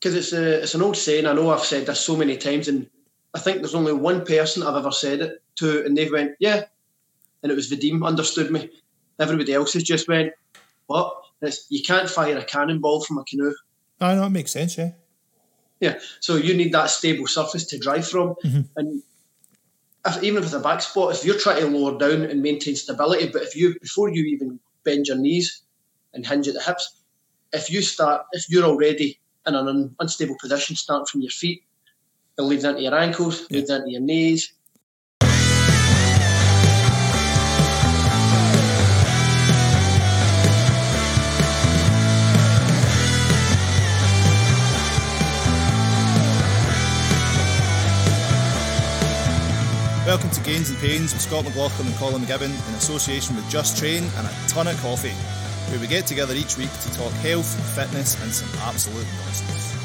because it's a, it's an old saying. I know I've said this so many times, and I think there's only one person I've ever said it to, and they've went, yeah, and it was Vadim understood me. Everybody else has just went, what? It's, you can't fire a cannonball from a canoe. I know it makes sense, yeah. Yeah, so you need that stable surface to drive from, Mhm. and if, even with a back spot, if you're trying to lower down and maintain stability, but if you before you even bend your knees and hinge at the hips, if you start, if you're already in an unstable position, starting from your feet, it leads into your ankles, Yeah. leads into your knees. Welcome to Gains and Pains with Scott McLaughlin and Colin McGibbon in association with Just Train and a ton of coffee, where we get together each week to talk health, fitness, and some absolute nonsense.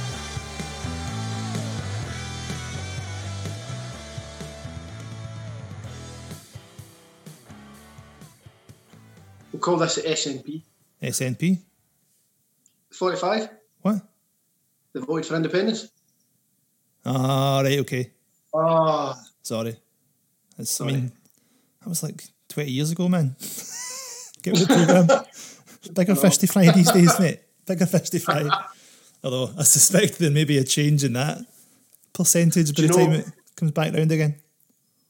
We'll call this the SNP. SNP? 45, What? the voted for independence. Ah, right, okay. Ah, Sorry. It's, I mean, that was like 20 years ago, man. Get with the programme. Bigger fish to fry these days, mate. Bigger fish to fry. Although I suspect there may be a change in that percentage by the you time it comes back round again.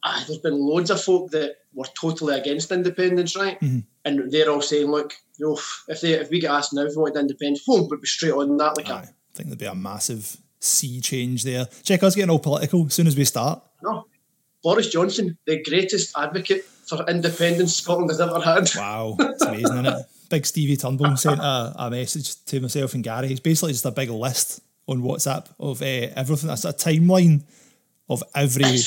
ah, there's been loads of folk that were totally against independence, right? Mhm. And they're all saying, look, you know, if they if we get asked now if we want independence, boom, we'd be straight on that like Aye, I think there'd be a massive sea change there. Check us getting all political as soon as we start. no. Boris Johnson, the greatest advocate for independence Scotland has ever had. Wow, it's amazing, isn't it? Big Stevie Turnbull sent a, a message to myself and Gary. It's basically just a big list on WhatsApp of uh, everything. That's a timeline of every you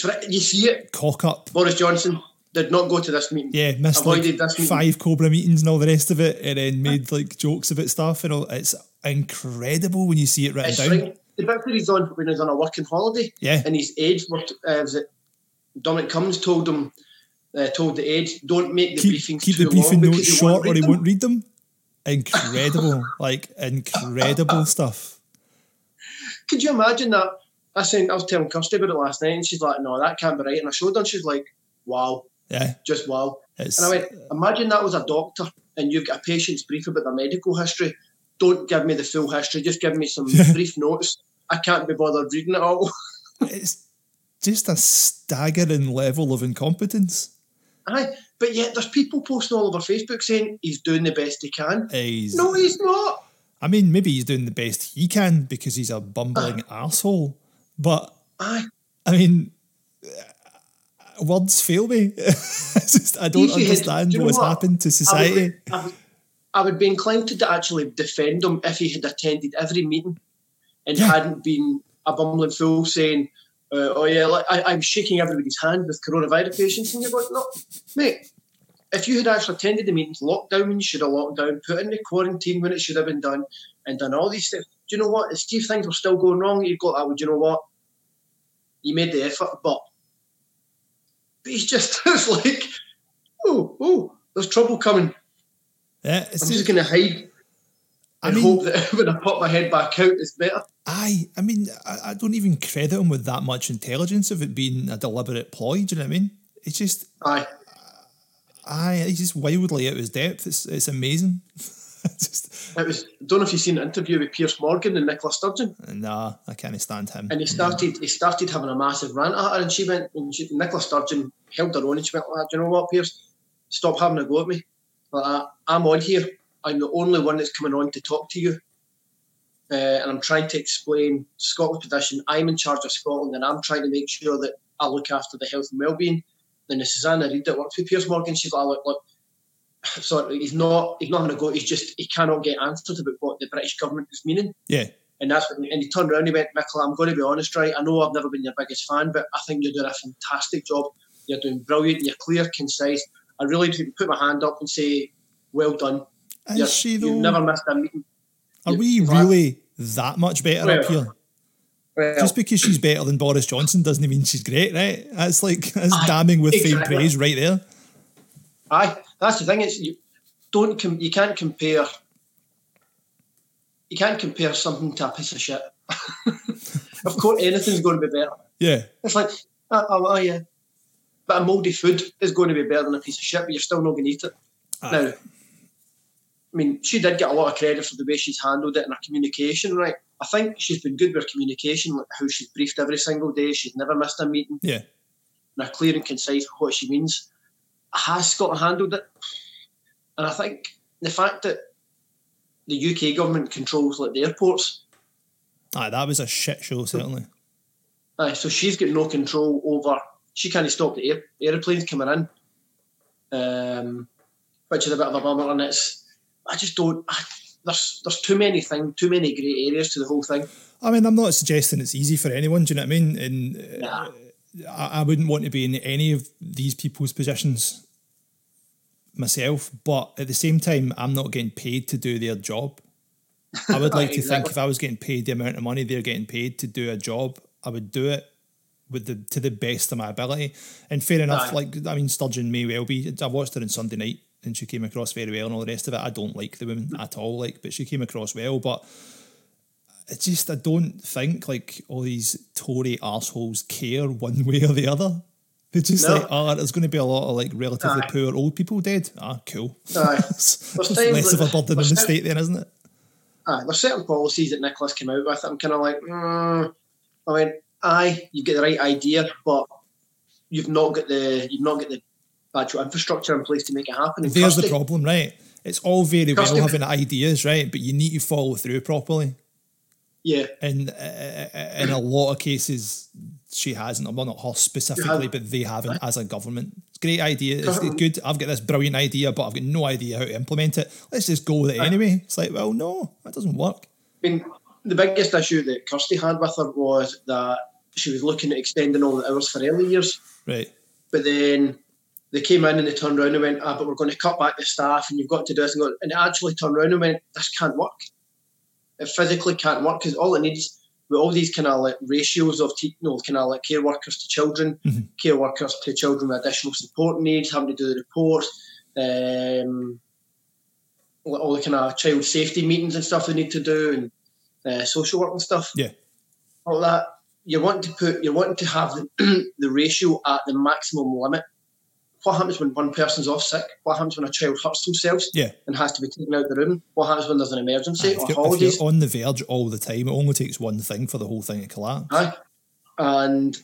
see it. cock up. Boris Johnson did not go to this meeting. Yeah, missed like Avoided this meeting. five Cobra meetings and all the rest of it, and then made like jokes about stuff. And all. It's incredible when you see it written It's down. right. The bit where he's on when he's on a working holiday Yeah, and his aides were uh, was it Dominic Cummings told him uh, told the aides don't make the keep, briefings keep the too briefing long notes short or he them. won't read them. Incredible, like incredible stuff. Could you imagine that? I sent, I was telling Kirsty about it last night, and she's like, "No, that can't be right." And I showed her, and she's like, "Wow, Yeah, just wow." it's And I went, "Imagine that was a doctor, and you've got a patient's brief about their medical history. Don't give me the full history. Just give me some brief notes. I can't be bothered reading it all." it's just a staggering level of incompetence. Aye, but yet there's people posting all over Facebook saying he's doing the best he can. He's, No, he's not. I mean, maybe he's doing the best he can because he's a bumbling asshole. But Aye, I mean, words fail me. Just, I don't If he had- understand do what's what? happened to I society. would, I, would, I would be inclined to actually defend him if he had attended every meeting and Yeah. hadn't been a bumbling fool saying, uh, "Oh yeah, like, I, I'm shaking everybody's hand with coronavirus patients," and you're like, "No, mate." If you had actually attended the meetings, locked down when you should have locked down, put in the quarantine when it should have been done, and done all these things. do you know what? If Steve things were still going wrong, you'd go, "Oh, do you know what? You made the effort, but." But he's just it's like, oh, oh, there's trouble coming. yeah, I'm just going to hide I and mean, hope that when I pop my head back out, it's better. Aye, I mean, I, I don't even credit him with that much intelligence of it being a deliberate ploy. Do you know what I mean? It's just, Aye. aye, he's just wildly out of his depth. It's, it's amazing. just, It was. I don't know if you've seen an interview with Piers Morgan and Nicola Sturgeon, nah, I can't stand him. and he started. He started having a massive rant at her, and she went. And she, Nicola Sturgeon held her own, and she went, "Like, "Do you know what, Piers? Stop having a go at me. Like. I'm on here. I'm the only one that's coming on to talk to you, uh, and I'm trying to explain Scotland's position. I'm in charge of Scotland, and I'm trying to make sure that I look after the health and well-being." Then the Susanna Reid that works with Piers Morgan, she's like, "Look, look." Sorry, he's not. He's not going to go. He's just. He cannot get answers about what the British government is meaning. Yeah, And that's when, and he turned around and he went, Michael, I'm going to be honest, right? I know I've never been your biggest fan, but I think you're doing a fantastic job. You're doing brilliant. You're clear, concise. I really put my hand up and say, well done. Is You're- she though? You've never missed a meeting. Are we you've- really that much better up here? Well, Just because she's better than Boris Johnson doesn't mean she's great, right? That's like that's Aye, damning with faint praise right there. aye, that's the thing. It's you don't com- you can't compare. You can't compare something to a piece of shit. of course, anything's going to be better. Yeah. It's like, oh, oh, oh yeah, but a mouldy food is going to be better than a piece of shit, but you're still not going to eat it. Aye. Now, mean, she did get a lot of credit for the way she's handled it and her communication, right? I think she's been good with her communication, like how she's briefed every single day. She's never missed a meeting. Yeah. And are clear and concise what she means. Has Scotland handled it? And I think the fact that the UK government controls like the airports, Aye, that was a shit show, certainly. aye, so she's got no control over. She can't stop the air, airplanes coming in, um, which is a bit of a bummer. And it's, I just don't. I, there's there's too many things, too many grey areas to the whole thing. I mean, I'm not suggesting it's easy for anyone. Do you know what I mean? And uh, Nah. I, I wouldn't want to be in any of these people's positions myself. But at the same time, I'm not getting paid to do their job. I would like to think if I was getting paid the amount of money they're getting paid to do a job, I would do it with the to the best of my ability. And fair enough, Aye. like I mean, Sturgeon may well be. I watched her on Sunday night, and she came across very well, and all the rest of it. I don't like the woman at all, like, but she came across well. But it's just I don't think like all these Tory assholes care one way or the other. They're just No. like, oh, there's going to be a lot of like relatively Aye. poor old people dead. Ah, cool. Aye. It's There's it's less of a burden in the state, then, isn't it? Aye, there's certain policies that Nicholas came out with. I'm kind of like, mm, I mean, aye, you get the right idea, but you've not got the you've not got the actual infrastructure in place to make it happen. And There's the problem, right? It's all very well Kirsty- having ideas, right? But you need to follow through properly. Yeah, And uh, in a lot of cases, she hasn't. Well, not her specifically, but they haven't as a government. It's a great idea. It's good. I've got this brilliant idea, but I've got no idea how to implement it. Let's just go with it anyway. It's like, well, no, that doesn't work. I mean, the biggest issue that Kirsty had with her was that she was looking at extending all the hours for early years, Right. but then they came in and they turned around and went, ah, but we're going to cut back the staff and you've got to do this and, go, and it actually turned around and went, this can't work. It physically can't work because all it needs with all these kind of like ratios of you know, kind of like care workers to children, Mhm. care workers to children with additional support needs, having to do the reports, um, all the kind of child safety meetings and stuff they need to do, and uh, social work and stuff. Yeah. all that. You're wanting to put, you're wanting to have the, the ratio at the maximum limit. What happens when one person's off sick? What happens when a child hurts themselves Yeah. and has to be taken out of the room? What happens when there's an emergency or holidays? on the verge all the time, it only takes one thing for the whole thing to collapse. Aye. And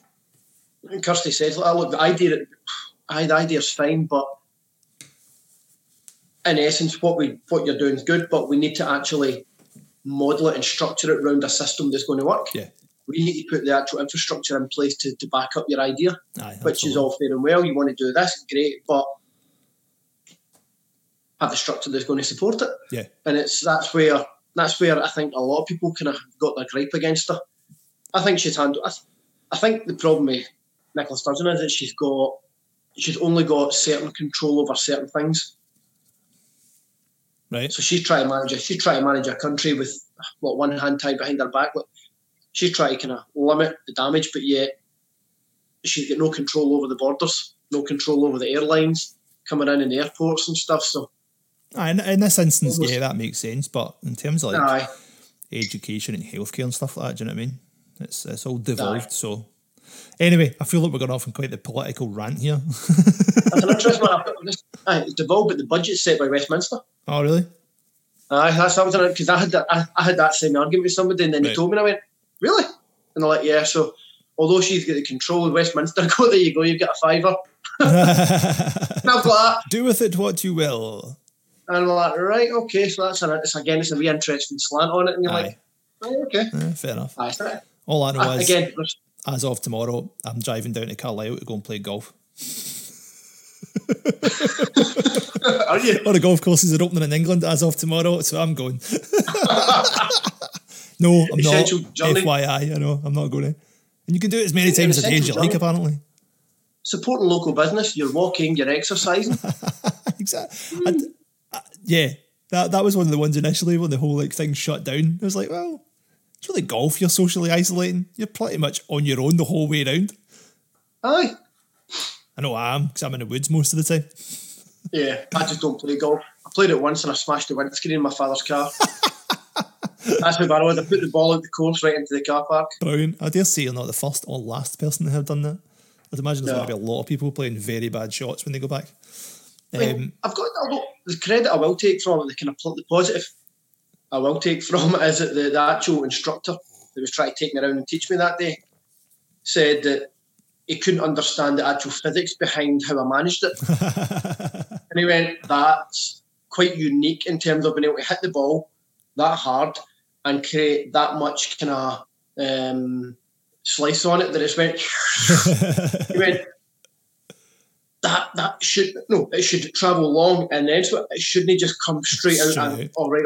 Kirsty says, "Look, look, the idea, aye, the idea's fine, but in essence, what we what you're doing is good, but we need to actually model it and structure it around a system that's going to work. Yeah. We need to put the actual infrastructure in place to, to back up your idea, Aye, which is all fair and well. You want to do this, great, but have the structure that's going to support it. Yeah. And it's that's where that's where I think a lot of people kind of got their gripe against her. I think she's handled. I, th- I think the problem with Nicola Sturgeon is that she's got she's only got certain control over certain things. Right. So she's trying to manage. a- She's trying to manage a country with what one hand tied behind her back. Like, she's trying to kind of limit the damage, but yet she's got no control over the borders, no control over the airlines coming in and airports and stuff. So in, in this instance, Almost- yeah, that makes sense. But in terms of like aye, education and healthcare and stuff like that, do you know what I mean? It's it's all devolved. So anyway, I feel like we're going off on quite the political rant here. that's an interesting one. Aye, it's devolved, but the budget's set by Westminster. oh, really? Aye, that's that was because I had that I, I had that same argument with somebody, and then Right. they told me, and I went, "Really?" And they're like, "Yeah." So, although she's got the control of Westminster, go there you go, you've got a fiver. And I've got that, Do with it what you will. and I'm like, "Right, okay." So that's an, it's again, it's a wee interesting slant on it, and you're Aye, like, "Right, "Okay." Eh, fair enough. Aye, so, All I know is, again, as of tomorrow, I'm driving down to Carlisle to go and play golf. are you? All the golf courses are opening in England as of tomorrow, so I'm going. no, I'm Essential not. journey. FYI, I know I'm not going to. And you can do it as many times a day as you like, apparently. Supporting local business, you're walking, you're exercising. exactly. yeah, that that was one of the ones initially when the whole like thing shut down. I was like, well, it's really golf. You're socially isolating. You're pretty much on your own the whole way around. Aye, I know I am because I'm in the woods most of the time. yeah. I just don't play golf. I played it once and I smashed the windscreen in my father's car. That's bad I was. I put the ball out the course right into the car park. Brilliant. I dare say you're not the first or last person to have done that. I'd imagine there's No. going to be a lot of people playing very bad shots when they go back. I mean, Um, I've got a lot, the credit I will take from it, the kind of the positive I will take from it is that the, the actual instructor that was trying to take me around and teach me that day said that he couldn't understand the actual physics behind how I managed it. and he went, that's quite unique in terms of being able to hit the ball that hard and create that much kind of um, slice on it that it's went. he went. That that should no, it should travel long and then so it shouldn't just come straight out Straight and all right.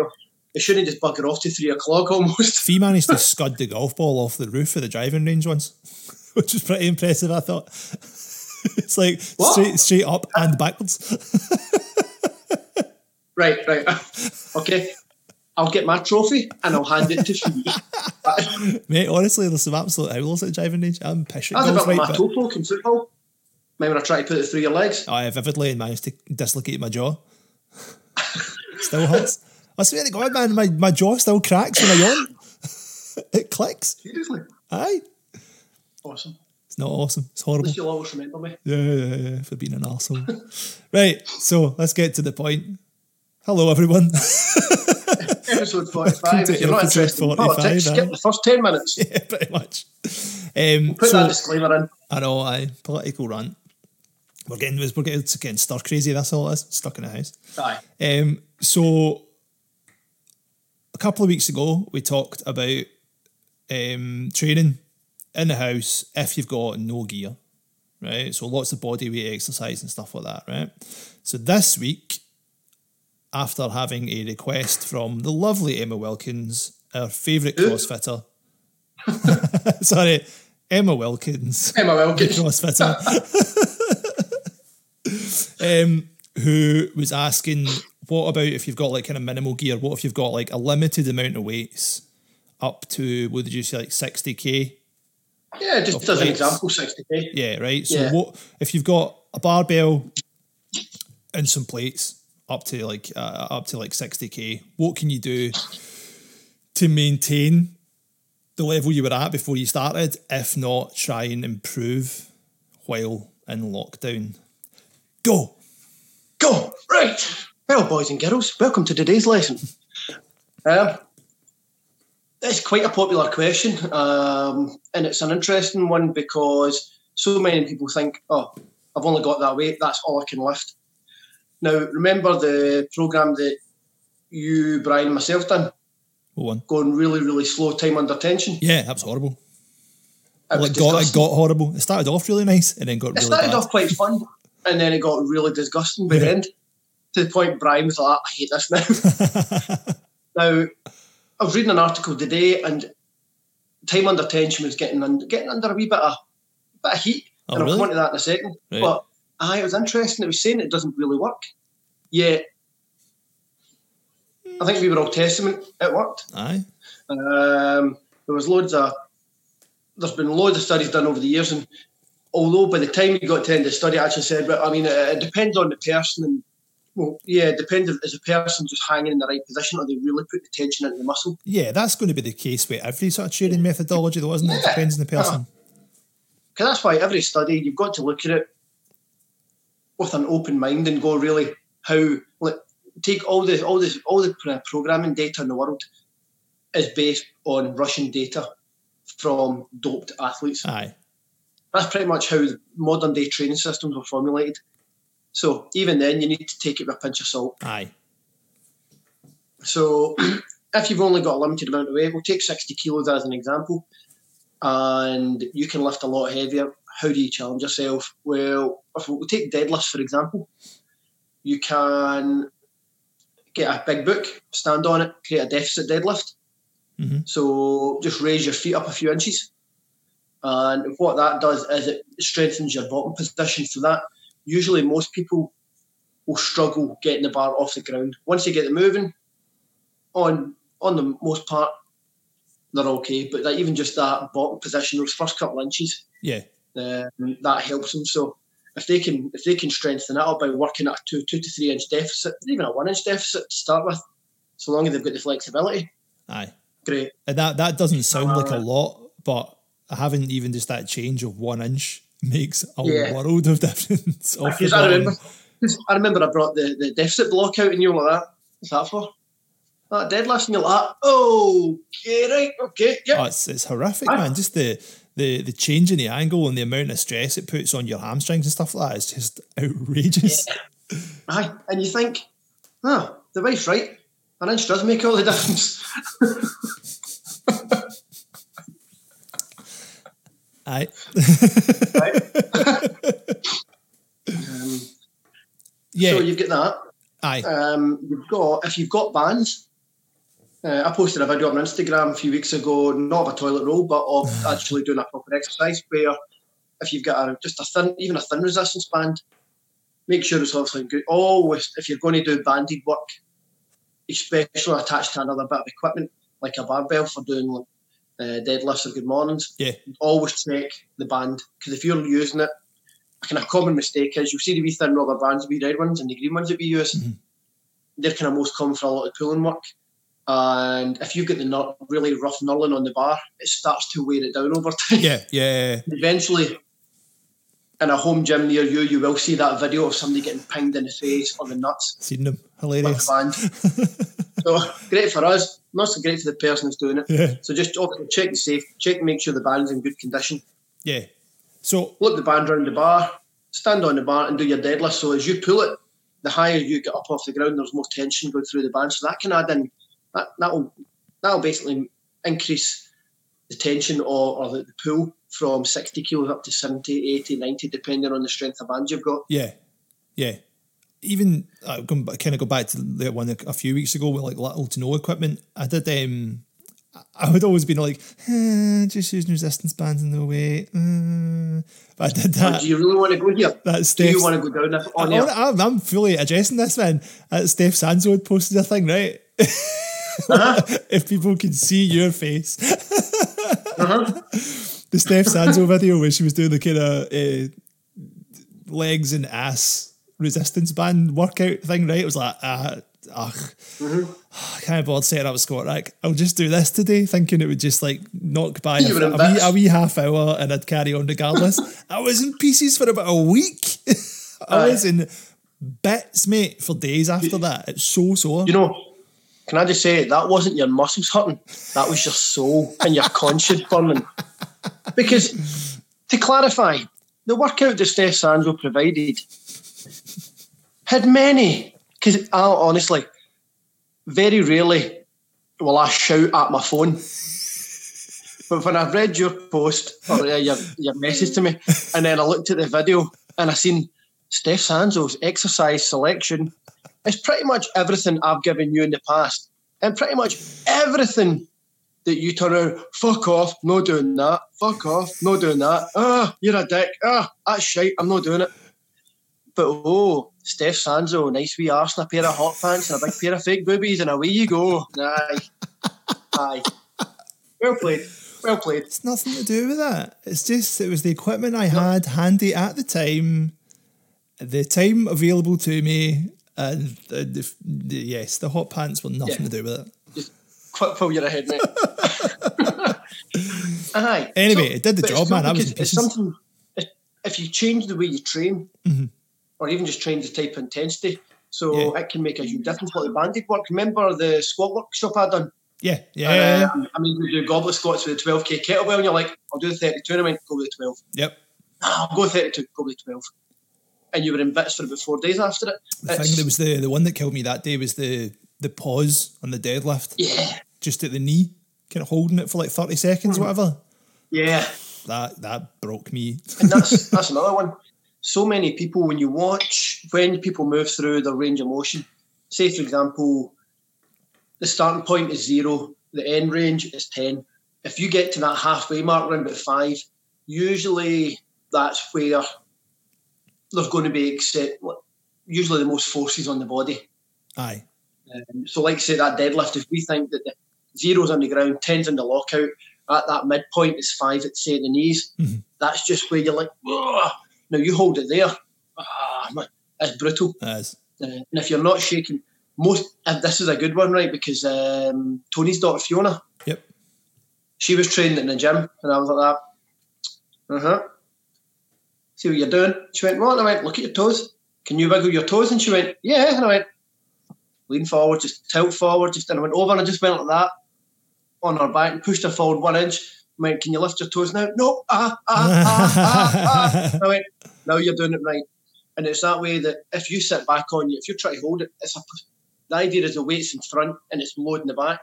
It shouldn't just bugger off to three o'clock almost. He managed to scud the golf ball off the roof of the driving range once, which was pretty impressive, I thought. it's like What? straight straight up and backwards. Right, right. Okay. I'll get my trophy and I'll hand it to Fee. Mate, honestly, there's some absolute howlers at driving range. I'm pissing That's a golf bit like right, my but toe poke in football. Remember I tried to put it through your legs? I vividly managed to dislocate my jaw. still hurts. I swear to God, man, my, my jaw still cracks when I yawn. it clicks. Seriously. Aye. Awesome. It's not awesome. It's horrible. you'll always remember me. Yeah, yeah, yeah, for being an arsehole. right, so let's get to the point. Hello, everyone. Episode 45. If you're not interested in 45, politics, aye. skip the first 10 minutes. yeah, pretty much. Um, Put so, that disclaimer in. I know, I political rant. We're getting, we're getting, getting stir crazy. That's all it is. Stuck in the house. Aye. Um, so a couple of weeks ago, we talked about um, training in the house if you've got no gear, right? So lots of body weight exercise and stuff like that, right? So this week, after having a request from the lovely Emma Wilkins, our favourite? CrossFitter, sorry, Emma Wilkins, Emma Wilkins. CrossFitter, um, who was asking, what about if you've got like kind of minimal gear? What if you've got like a limited amount of weights up to, what did you say, like 60k? Yeah, just as an example, 60k. Yeah, right. So Yeah. what if you've got a barbell and some plates up to like uh, up to like 60k? What can you do to maintain the level you were at before you started? If not, try and improve while in lockdown. Go. Go! Right. Well, boys and girls, welcome to today's lesson. Um, it's quite a popular question, um, and it's an interesting one because so many people think, oh, I've only got that weight, that's all I can lift. Now, remember the programme that you, Brian, and myself done? What one? Going really, really slow time under tension. Yeah, that was horrible. It Well, it got it got horrible. It started off really nice and then got It really started bad. off quite fun, and then it got really disgusting by the end. To the point Brian was like, ah, I hate this now. now, I was reading an article today, and time under tension was getting under, getting under a wee bit of bit of heat, Oh, and I'll really? come on to that in a second. Right. But aye, it was interesting. It was saying it doesn't really work. Yet, I think we were all testament it worked. Aye. Um, there was loads of there's been loads of studies done over the years, and although by the time you got to end of the study, I actually said, but I mean, it, it depends on the person, and well, yeah, it depends if is the person just hanging in the right position or they really put the tension into the muscle. Yeah, that's going to be the case with every sort of training methodology, though, isn't it? It depends on the person. Because that's why every study you've got to look at it with an open mind and go really how like take all the all this all the programming data in the world is based on Russian data from doped athletes. Aye. That's pretty much how modern day training systems were formulated. So even then, you need to take it with a pinch of salt. Aye. So if you've only got a limited amount of weight, we'll take 60 kilos as an example, and you can lift a lot heavier. How do you challenge yourself? Well, if we take deadlifts for example, you can get a big book, stand on it, create a deficit deadlift. Mhm. So just raise your feet up a few inches. And what that does is it strengthens your bottom position. So that usually most people will struggle getting the bar off the ground. Once they get it moving, on on the most part, they're okay. But that, even just that bottom position, those first couple inches, Yeah. Um, that helps them. So if they can if they can strengthen that up by working at a two two to three inch deficit, even a one inch deficit to start with, so long as they've got the flexibility, Aye. Great. And that that doesn't sound like a lot, but having even just that change of one inch makes a Yeah. world of difference. off the Because I remember, I remember I brought the, the deficit block out and you were like that. What's that for? That deadlift and you're like, oh, okay, right, okay, yeah. Oh, it's, it's horrific, Aye. man. Just the, the the change in the angle and the amount of stress it puts on your hamstrings and stuff like that is just outrageous. Aye. And you think, oh, the wife's right. An inch does make all the difference. Aye. um, Yeah. So you've got that. aye. Um, you've got if you've got bands. Uh, I posted a video on Instagram a few weeks ago, not of a toilet roll, but of actually doing a proper exercise. Where if you've got a, just a thin, even a thin resistance band, make sure it's obviously good. Always, if you're going to do banded work, especially attached to another bit of equipment like a barbell for doing like, uh, deadlifts or good mornings, Yeah. always check the band because if you're using it, a kind of common mistake is you'll see the wee thin rubber bands, the wee red ones, and the green ones that we use. Mhm. They're kind of most common for a lot of pulling work. And if you get the nut, really rough knurling on the bar, it starts to wear it down over time. Yeah. Yeah. Eventually, in a home gym near you, you will see that video of somebody getting pinged in the face on the nuts Seen them. Hilarious. so great for us, not so great for the person who's doing it. Yeah. So just check the safe, check, make sure the band's in good condition. Yeah. So Look the band around the bar, stand on the bar and do your deadlift. So as you pull it, the higher you get up off the ground, there's more tension going through the band. So that can add in that that'll that'll basically increase the tension or, or the, the pull from 60 kilos up to 70, 80, 90, depending on the strength of band you've got. Yeah, yeah. Even I kind of go back to the one a, few weeks ago with like little to no equipment. I did. Um, I would always been like, eh, just using resistance bands in the way. Uh, but I did Or that. do you really want to go here? That Do you want to go down this on? I'm, I'm fully addressing this, man. Steph Sanzo had posted a thing, right? Uh-huh. if people could see your face, Uh-huh. the Steph Sanzo video where she was doing the kind of uh, legs and ass resistance band workout thing, right? It was like, ah, ugh, Mm-hmm. I can't bother setting up a squat rack. I'll just do this today, thinking it would just like knock by a, a, wee, a wee half hour and I'd carry on regardless. I was in pieces for about a week. I Aye. was in bits, mate, for days after that. It's so sore. You know, can I just say that wasn't your muscles hurting, that was your soul and your conscience burning. Because to clarify, the workout that Steph Sanzo provided had many. Because I honestly, very rarely will I shout at my phone. But when I've read your post or uh, your, your message to me, and then I looked at the video and I seen Steph Sanzo's exercise selection, it's pretty much everything I've given you in the past. And pretty much everything that you turn around, fuck off, no doing that, fuck off, no doing that, ah, you're a dick, ah, that's shite, I'm not doing it. But oh, Steph Sanzo, nice wee arse and a pair of hot pants and a big pair of fake boobies, and away you go. Aye. Aye. Well played. Well played. It's nothing to do with that. It's just it was the equipment I had handy at the time, the time available to me, and the, the, the- yes, the hot pants were nothing Yeah. to do with it. Just quick pull your head, mate. Aye. Anyway, it did the job, man. I was it's something. If, you change the way you train, Mhm. or even just change the type of intensity, so Yeah. it can make a huge difference. Like the banded work. Remember the squat workshop I done? Yeah, yeah, yeah, yeah. Uh, I mean, we do goblet squats with a 12k kettlebell, and you're like, I'll do the 32, and I went, go with the 12. Yep. Nah, I'll go 32, go with the 12. And you were in bits for about four days after it. The It's- thing that was the the one that killed me that day was the the pause on the deadlift, yeah, just at the knee, kind of holding it for like thirty seconds, Hmm. whatever. yeah. That that broke me. And that's that's another one. So many people, when you watch, when people move through their range of motion, say for example, the starting point is zero, the end range is ten. If you get to that halfway mark around about five, usually that's where there's going to be except usually the most forces on the body. Aye, Um, so, like I say, that deadlift, if we think that the zero's on the ground, ten's in the lockout, at that midpoint is five at say the knees. Mhm. That's just where you're like, "Ugh." now you hold it there. Ah, man, it's brutal. as Uh, and if you're not shaking, most and this is a good one, right? Because um, Tony's daughter Fiona, Yep. she was trained in the gym, and I was like that. Uh huh. See what you're doing? She went, what? And I went, look at your toes. Can you wiggle your toes? And she went, yeah. And I went, lean forward, just tilt forward, just and I went over and I just went like that on her back and pushed her forward one inch. I went, can you lift your toes now? No. Ah, ah, ah, ah, ah. I went, now you're doing it right. And it's that way that if you sit back on you, if you try to hold it, it's a, the idea is the weight's in front and it's low in the back.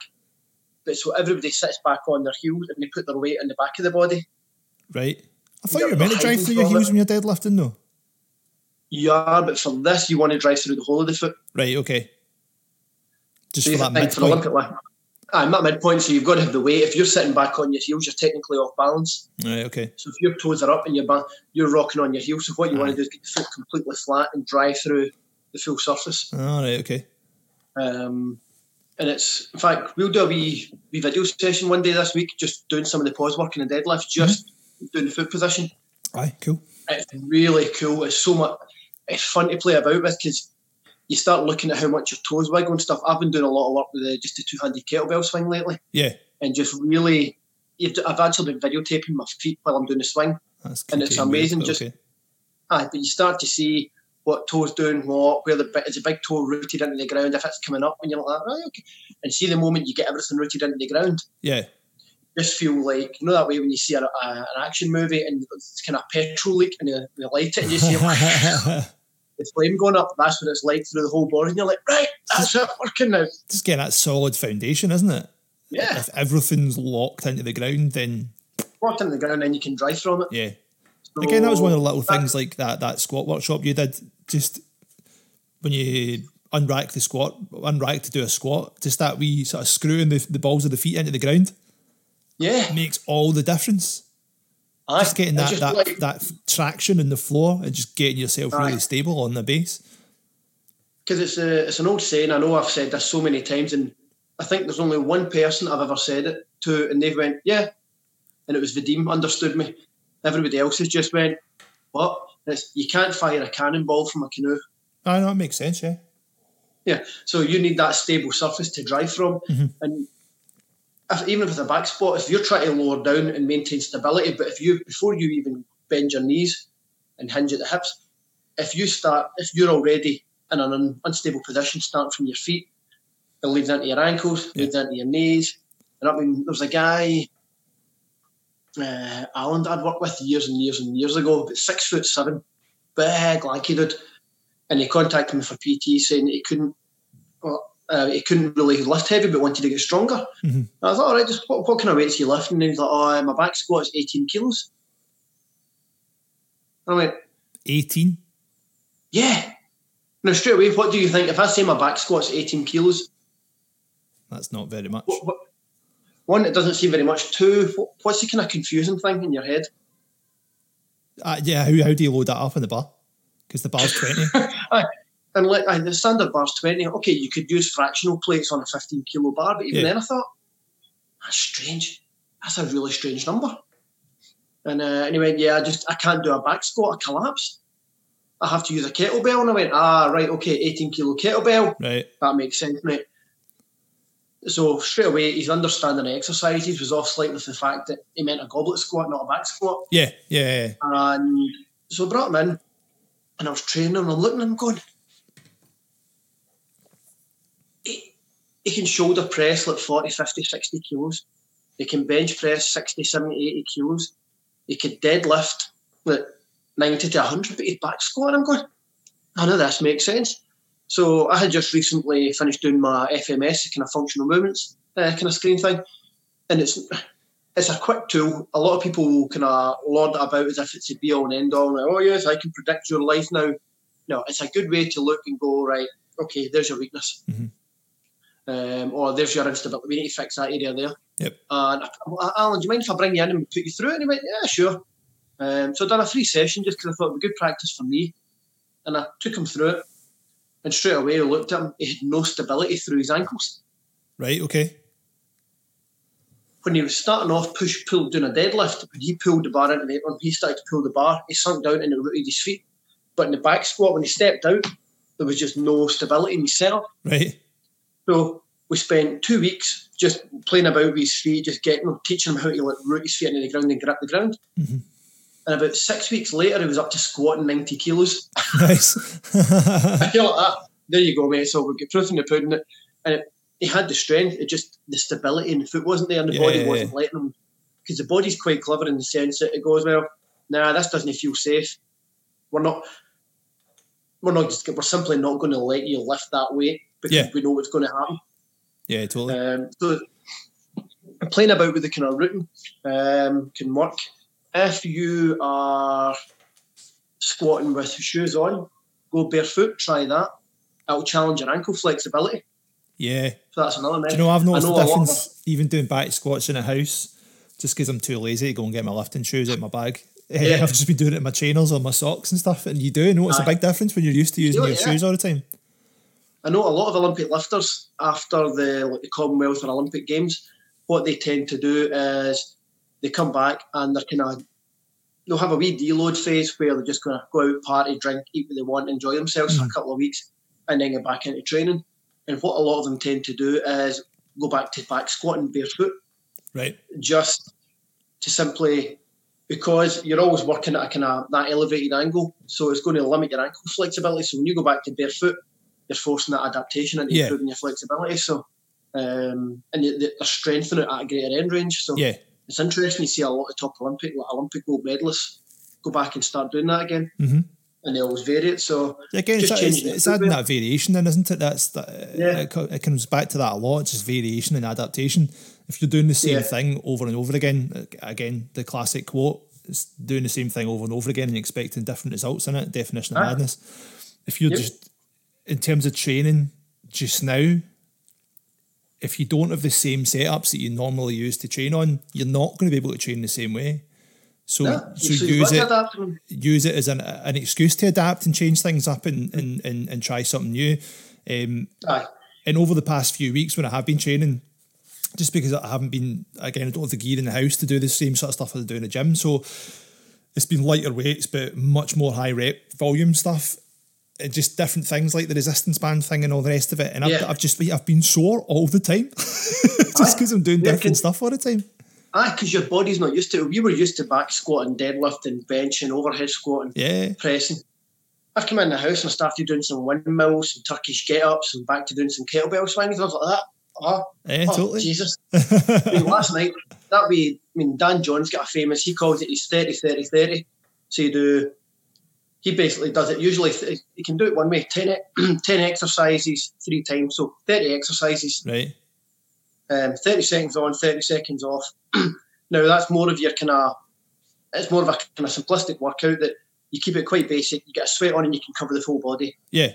But so everybody sits back on their heels and they put their weight in the back of the body. Right. I thought You're were meant to drive through your heels it. when you're deadlifting, though. You are, but for this, you want to drive through the whole of the foot. Right. Okay. Just So for you that think for midpoint. Olympic lift. I'm at midpoint, so you've got to have the weight. If you're sitting back on your heels, you're technically off balance. Right. Okay. So if your toes are up and you're ba- you're rocking on your heels, so what you want to do is get the foot completely flat and drive through the full surface. All right. Okay. Um, and it's in fact we'll do a wee, wee video session one day this week, just doing some of the pause work in the deadlift, just doing the foot position. Aye. Cool. It's really cool. It's so much. It's fun to play about with because you start looking at how much your toes wiggle and stuff. I've been doing a lot of work with the, just the two-handed kettlebell swing lately, Yeah. and just really, you've, I've actually been videotaping my feet while I'm doing the swing. That's And it's amazing just- okay. Aye, but you start to see what toes doing what, where the bi- is a big toe rooted into the ground, if it's coming up, and you're like, right, okay. And see the moment you get everything rooted into the ground, Yeah. Just feel like you know that way when you see a, a, an action movie and it's kind of petrol leak and you, light it and you see the flame going up. That's what it's like through the whole body, and you're like, right, that's it, working now. Just getting that solid foundation, isn't it? Yeah, If everything's locked into the ground, then walked into the ground and you can drive from it. yeah. So Again, that was one of the little that- things like that that squat workshop you did. Just when you unrack the squat, unrack to do a squat, just that wee sort of screwing the, the balls of the feet into the ground Yeah, makes all the difference. aye. Just getting that just that like- that traction in the floor and just getting yourself Aye. really stable on the base. because it's a it's an old saying. I know I've said this so many times, and I think there's only one person I've ever said it to, and they've went, yeah, and it was Vadim understood me. Everybody else has just went, what? It's, you can't fire a cannonball from a canoe. I know it makes sense, yeah. Yeah, so you need that stable surface to drive from, Mhm. and if, even with a back spot, if you're trying to lower down and maintain stability, but if you before you even bend your knees and hinge at the hips, if you start, if you're already in an un, unstable position, starting from your feet, it leads into your ankles, Yeah. leads into your knees, and I mean, there was a guy. Uh, Alan I'd worked with years and years and years ago, but six foot seven, big lanky dude, and he contacted me for PT saying he couldn't well, uh, he couldn't really lift heavy but wanted to get stronger. Mhm. I was like, all right, just what, what kind of weights are you lifting? And he's like, oh, my back squat is 18 kilos. And I went, 18. yeah. Now, straight away, what do you think? If I say my back squat's 18 kilos, That's not very much. what, what, one, it doesn't seem very much. Two, what, what's the kind of confusing thing in your head? Uh, yeah, how, how do you load that up in the bar? Because the bar's 20. And like, aye, the standard bar's 20. Okay, you could use fractional plates on a 15 kilo bar, but even Yeah. then I thought, that's strange. That's a really strange number. And uh, anyway, yeah, I just, I can't do a back squat, I collapse. I have to use a kettlebell. And I went, ah, right, okay, 18 kilo kettlebell. right. That makes sense, mate. So straight away, his understanding of exercises was off slightly with the fact that he meant a goblet squat, not a back squat. Yeah, yeah, yeah. And so I brought him in and I was training him and I'm looking at him going, he can shoulder press like 40, 50, 60 kilos. He can bench press 60, 70, 80 kilos. He could deadlift like 90 to 100, but he's back squat. I'm going, none of this makes sense. So I had just recently finished doing my FMS, kind of functional movements uh, kind of screen thing. And it's it's a quick tool. A lot of people kind of lord it about as if it's a be all and end all. Like, oh yes, I can predict your life now. No, it's a good way to look and go right. Okay, there's your weakness, Mhm. Um, or there's your instability. We need to fix that area there. Yep. And I, Alan, do you mind if I bring you in and put you through it? And he went, yeah, sure. Um, so I done a free session just because I thought it would be good practice for me, and I took him through it. And straight away, I looked at him. He had no stability through his ankles. Right, okay. when he was starting off push pull doing a deadlift, when he pulled the bar into the when he started to pull the bar, he sunk down and it rooted his feet. But in the back squat, when he stepped out, there was just no stability in his setup. Right. So we spent two weeks just playing about with his feet, just getting him, teaching him how to like root his feet into the ground and grip the ground. Mm-hmm. And about six weeks later, he was up to squatting 90 kilos. Nice. I feel like that. There you go, mate. So we get proof in the pudding. And it, he had the strength, it just the stability in the foot wasn't there, and the Yeah, body yeah, wasn't yeah. letting him. Because the body's quite clever in the sense that it goes, well, nah, this doesn't feel safe. We're not. We're not just. We're simply not going to let you lift that weight because Yeah. we know what's going to happen. yeah, totally. Um, so playing about with the kind of rooting um, can work. If you are squatting with shoes on, go barefoot. Try that. It'll challenge your ankle flexibility. Yeah. So that's another Do you know, I've noticed know the a of difference even doing back squats in a house just because I'm too lazy to go and get my lifting shoes out of my bag. Yeah. I've just been doing it in my trainers or my socks and stuff. And you do notice a big difference when you're used to using your yeah. shoes all the time. I know a lot of Olympic lifters after the like the Commonwealth or Olympic Games, what they tend to do is they come back and they're kind of they'll have a wee deload phase where they're just going to go out, party, drink, eat what they want, enjoy themselves for a hmm. couple of weeks, and then get back into training. And what a lot of them tend to do is go back to back squatting barefoot, Right. just to simply because you're always working at a kind of that elevated angle, so it's going to limit your ankle flexibility. So when you go back to barefoot, you're forcing that adaptation and Yeah. improving your flexibility. So um, and they're strengthening it at a greater end range. So Yeah. it's interesting. You see a lot of top Olympic like Olympic gold medalists go back and start doing that again, Mhm. and they always vary it. So Again, it's, it's, it's adding that variation then, isn't it? That's that, Yeah. it, it comes back to that a lot. It's just variation and adaptation. If you're doing the same Yeah. thing over and over again, again, the classic quote, it's doing the same thing over and over again and expecting different results in it. Definition of Aye. madness. If you're Yep. just in terms of training just now, if you don't have the same setups that you normally use to train on, you're not going to be able to train the same way. So, yeah, so use it use it as an, an excuse to adapt and change things up and, and, and, and try something new. Um, Aye. and over the past few weeks when I have been training, just because I haven't been, again, I don't have the gear in the house to do the same sort of stuff as I do in the gym. So it's been lighter weights, but much more high rep volume stuff. And just different things like the resistance band thing and all the rest of it. And I've, Yeah. I've just, I've been sore all the time just because I'm doing Yeah, different stuff all the time. Aye, because your body's not used to it. We were used to back squatting, deadlifting, benching, overhead squatting, Yeah. pressing. I've come in the house and I started doing some windmills, some Turkish get ups, and back to doing some kettlebell swings. I was like that. Oh, Yeah, oh, totally. Jesus. I mean, last night, that be, I mean, Dan John's got a famous, he calls it his 30 30 30. So you do, he basically does it usually, he can do it one way 10, e- 10 exercises three times. So 30 exercises, Right. um, 30 seconds on, 30 seconds off. now, that's more of your kind of, it's more of a kind of simplistic workout that you keep it quite basic. You get a sweat on and you can cover the full body. Yeah.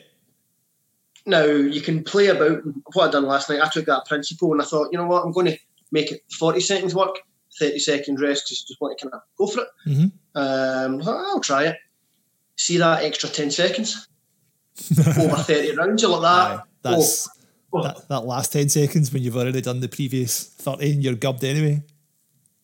Now you can play about what I done last night. I took that principle and I thought, you know what, I'm going to make it 40 seconds work, 30 seconds rest because I just want to kind of go for it. Mhm. Um, I'll try it. See that extra 10 seconds over 30 rounds, you're like Aye, that. that's oh, that, that last 10 seconds when you've already done the previous 30 and you're gubbed anyway.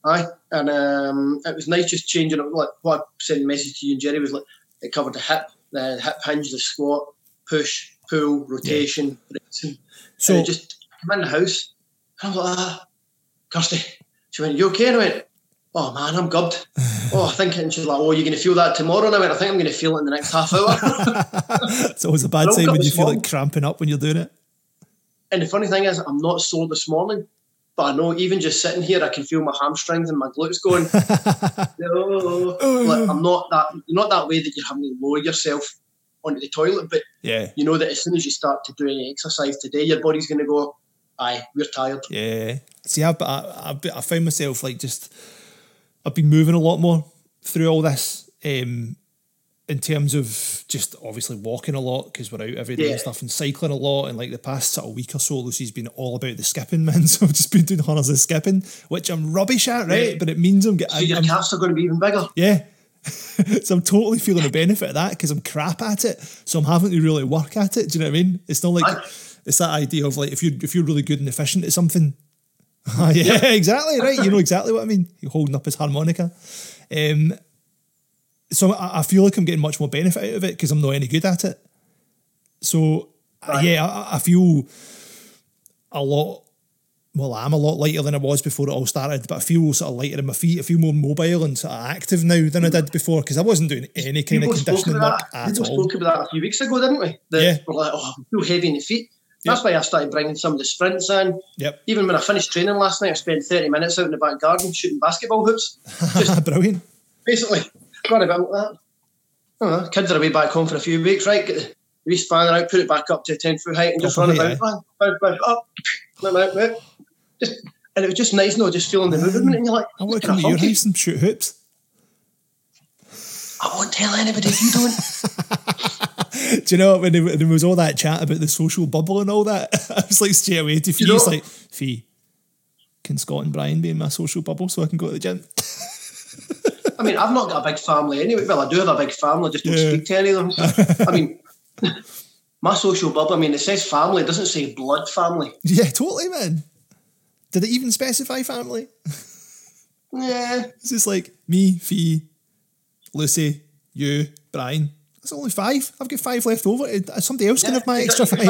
Aye, and um, it was nice just changing it. Like what I sent a message to you and Jerry was like it covered the hip, the hip hinge, the squat, push, pull, rotation, pressing. So, So just come in the house, and I was like, ah, Kirsty. She went, "You okay?" And I went, "Oh man, I'm gubbed." oh, I think, and she's like, "Oh, you're going to feel that tomorrow?" And I went, "I think I'm going to feel it in the next half hour." it's always a bad I sign when you feel morning. like cramping up when you're doing it. and the funny thing is, I'm not sore this morning. But I know even just sitting here, I can feel my hamstrings and my glutes going. no, like, I'm not that not that way that you're having to lower yourself onto the toilet, but Yeah, you know that as soon as you start to do any exercise today, your body's going to go, "Aye, we're tired." yeah. See, I've, I, I've, I found myself like just, I've been moving a lot more through all this um, in terms of just obviously walking a lot because we're out every day Yeah. and stuff and cycling a lot. And like the past sort of week or so, Lucy's been all about the skipping, man. So I've just been doing hundreds of skipping, which I'm rubbish at, right? Yeah. But it means I'm getting So your I'm, calves are going to be even bigger. Yeah. so I'm totally feeling the benefit of that because I'm crap at it. So I'm having to really work at it. Do you know what I mean? It's not like Aye. it's that idea of like if you're if you're really good and efficient at something. Ah, yeah, exactly right. You know exactly what I mean. You're holding up his harmonica. Um, so I, I feel like I'm getting much more benefit out of it because I'm not any good at it. So Right. yeah, I, I feel a lot. Well, I'm a lot lighter than I was before it all started, but I feel sort of lighter in my feet. I feel more mobile and sort of active now than I did before because I wasn't doing any kind of conditioning work that. at We both all. spoke about that a few weeks ago, didn't we? That Yeah. We're like, oh, I'm too heavy in the feet. That's why I started bringing some of the sprints in. Yep, Even when I finished training last night, I spent 30 minutes out in the back garden shooting basketball hoops. Just Brilliant. Basically, run about like that. I don't know, kids are away back home for a few weeks, right? Get the wee spanner out, put it back up to a 10 foot height and just Top run of about. Bang, bang, bang, up, out, out. Just, and it was just nice, no, just feeling the movement. And you're like, I want to come to your house and shoot hoops. I won't tell anybody if you don't. Do you know when there, was all that chat about the social bubble and all that? I was like straight away to Fee, You know- it's like, Fee, can Scott and Brian be in my social bubble so I can go to the gym? I mean, I've not got a big family anyway. Well, I do have a big family, just don't Yeah. speak to any of them. I mean, my social bubble, I mean, it says family, it doesn't say blood family. Yeah, totally, man. Did it even specify family? Yeah. It's just like me, Fee, Lucy, you, Brian. That's only five. I've got five left over. Uh, Somebody else can have my extra five.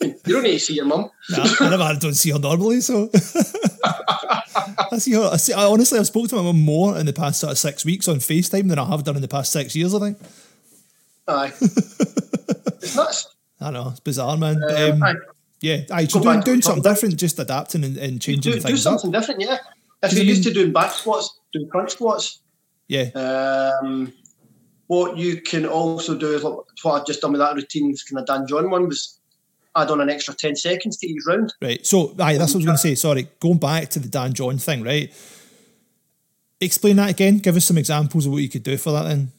You don't need to see your mum. Nah, I never I don't see her normally, so I see her. I see. I honestly, I've spoken to my mum more in the past sort of six weeks on Facetime than I have done in the past six years. I think. Aye. it's nuts. I know it's bizarre, man. But, Um, um, yeah, aye, so doing, doing something top. different, just adapting and, and changing Do, do things up. something different, yeah. If you're used to doing back squats, doing front squats, Yeah, um, what you can also do is like what I've just done with that routine, kind of Dan John one was add on an extra 10 seconds to each round. right. So, aye, that's what I was going to say. Sorry, going back to the Dan John thing, right? Explain that again. Give us some examples of what you could do for that. Then,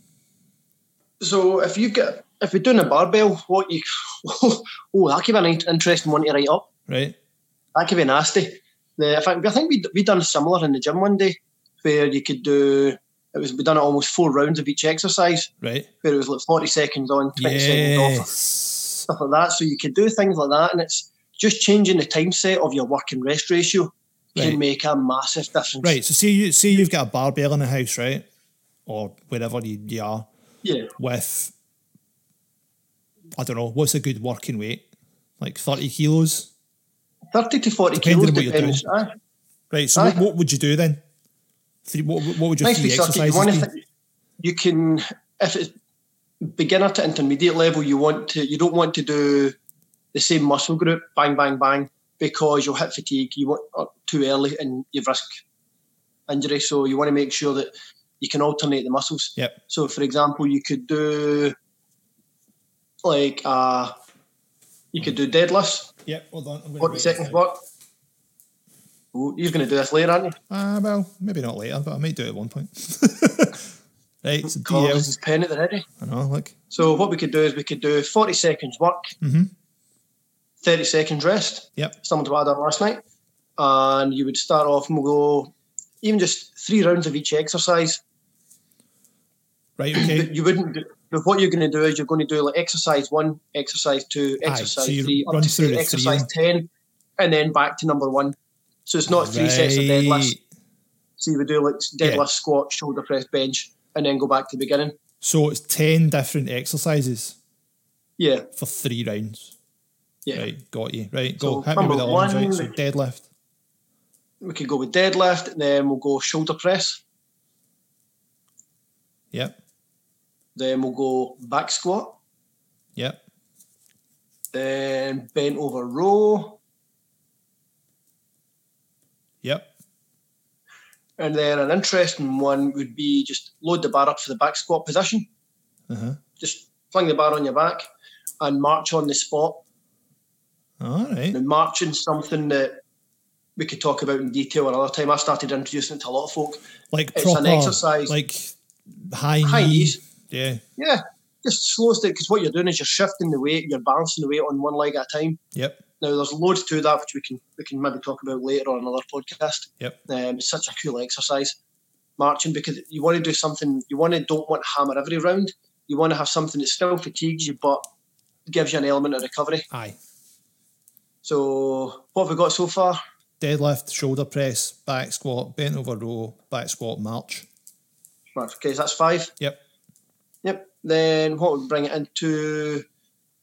So if you get if you're doing a barbell, what you oh that could be an interesting one to write up. right? That could be nasty. The, in fact, I think we we done similar in the gym one day, where you could do it was we done it almost four rounds of each exercise, Right. where it was like forty seconds on, twenty seconds off, stuff like that. So you could do things like that, and it's just changing the time set of your work and rest ratio Right. can make a massive difference. Right. So, see you see you've got a barbell in the house, right, or wherever you, you are Yeah. with. I don't know what's a good working weight, like thirty kilos. Thirty to forty Depending kilos on what you're depends. Aye. Right. So, what, what would you do then? Three, what, what would your Nice three circuit. You, exercises th- you can if it's beginner to intermediate level, you want to you don't want to do the same muscle group bang bang bang because you'll hit fatigue. You want uh, too early and you risk injury. So you want to make sure that you can alternate the muscles. Yep. So for example, you could do like uh you could do deadlifts, Yep. Hold on. I'm gonna forty write seconds this down. work. Oh, you're going to do this later, aren't you? Ah, well, maybe not later, but I might do it at one point. right. So DL. his pen at the ready. I know. Look. So what we could do is we could do 40 seconds work, Mhm. 30 seconds rest, Yep. similar to what I done last night. And you would start off and we'll go even just three rounds of each exercise. Right. Okay. But you wouldn't do, but what you're going to do is you're going to do like exercise one, exercise two, Aye, exercise so three, up to the exercise three. 10, and then back to number one. So it's not three sets of deadlifts. Right. So you would do like deadlift, Yeah. squat, shoulder press, bench, and then go back to the beginning. So it's ten different exercises Yeah. for three rounds. Yeah. Right. Got you. Right. So Go. Hit me with the ones. Right. So deadlift. We could go with deadlift, and then we'll go shoulder press. Yep. Then we'll go back squat. Yep. Then bent over row. Yep. And then an interesting one would be just load the bar up for the back squat position. Uh huh. Just fling the bar on your back and march on the spot. All right. Marching something that we could talk about in detail another time. I started introducing it to a lot of folk. Like It's proper an exercise. Like high, High knee. knees. Yeah. Yeah, just slows it because what you're doing is you're shifting the weight, you're balancing the weight on one leg at a time. Yep. Now, there's loads to that which we can we can maybe talk about later on another podcast. Yep. Um, it's such a cool exercise, marching because you want to do something. You want to don't want to hammer every round. You want to have something that still fatigues you but gives you an element of recovery. Aye. So what have we got so far? Deadlift, shoulder press, back squat, bent over row, back squat, march. Right, okay, so that's five. Yep. Yep. Then what would bring it into?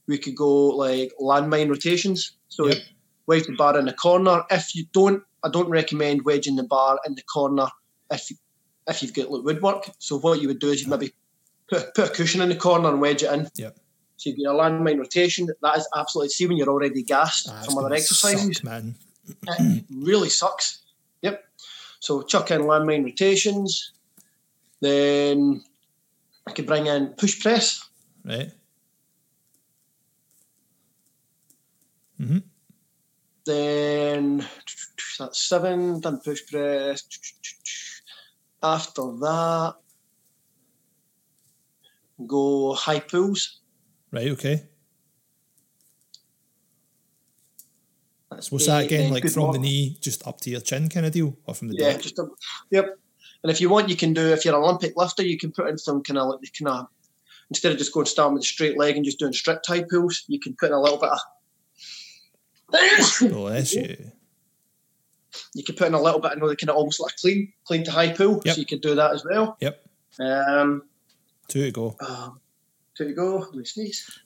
We could go like landmine rotations. So Yep. wedge the bar in the corner. If you don't, I don't recommend wedging the bar in the corner if you, if you've got like woodwork. So what you would do is you maybe put, put a cushion in the corner and wedge it in. Yep. So you get a landmine rotation. That is absolutely see when you're already gassed Ah, from other exercises. suck, man. It really sucks. Yep. So chuck in landmine rotations. Then I could bring in push press. Right. Mm-hmm. Then that's seven, done push press. After that, go high pulls. Right. Okay. That's What's that again? Like from the knee, just up to your chin, kind of deal, or from the Yeah, back? just a, yep. And if you want, you can do. If you're an Olympic lifter, you can put in some kind of like kind of uh, instead of just going starting with a straight leg and just doing strict high pulls, you can put in a little bit of. Bless you. you can put in a little bit of you know, the kind of almost like clean, clean to high pull. Yep. So you could do that as well. Yep. Um, Two to go. um there you go. Let me sneeze.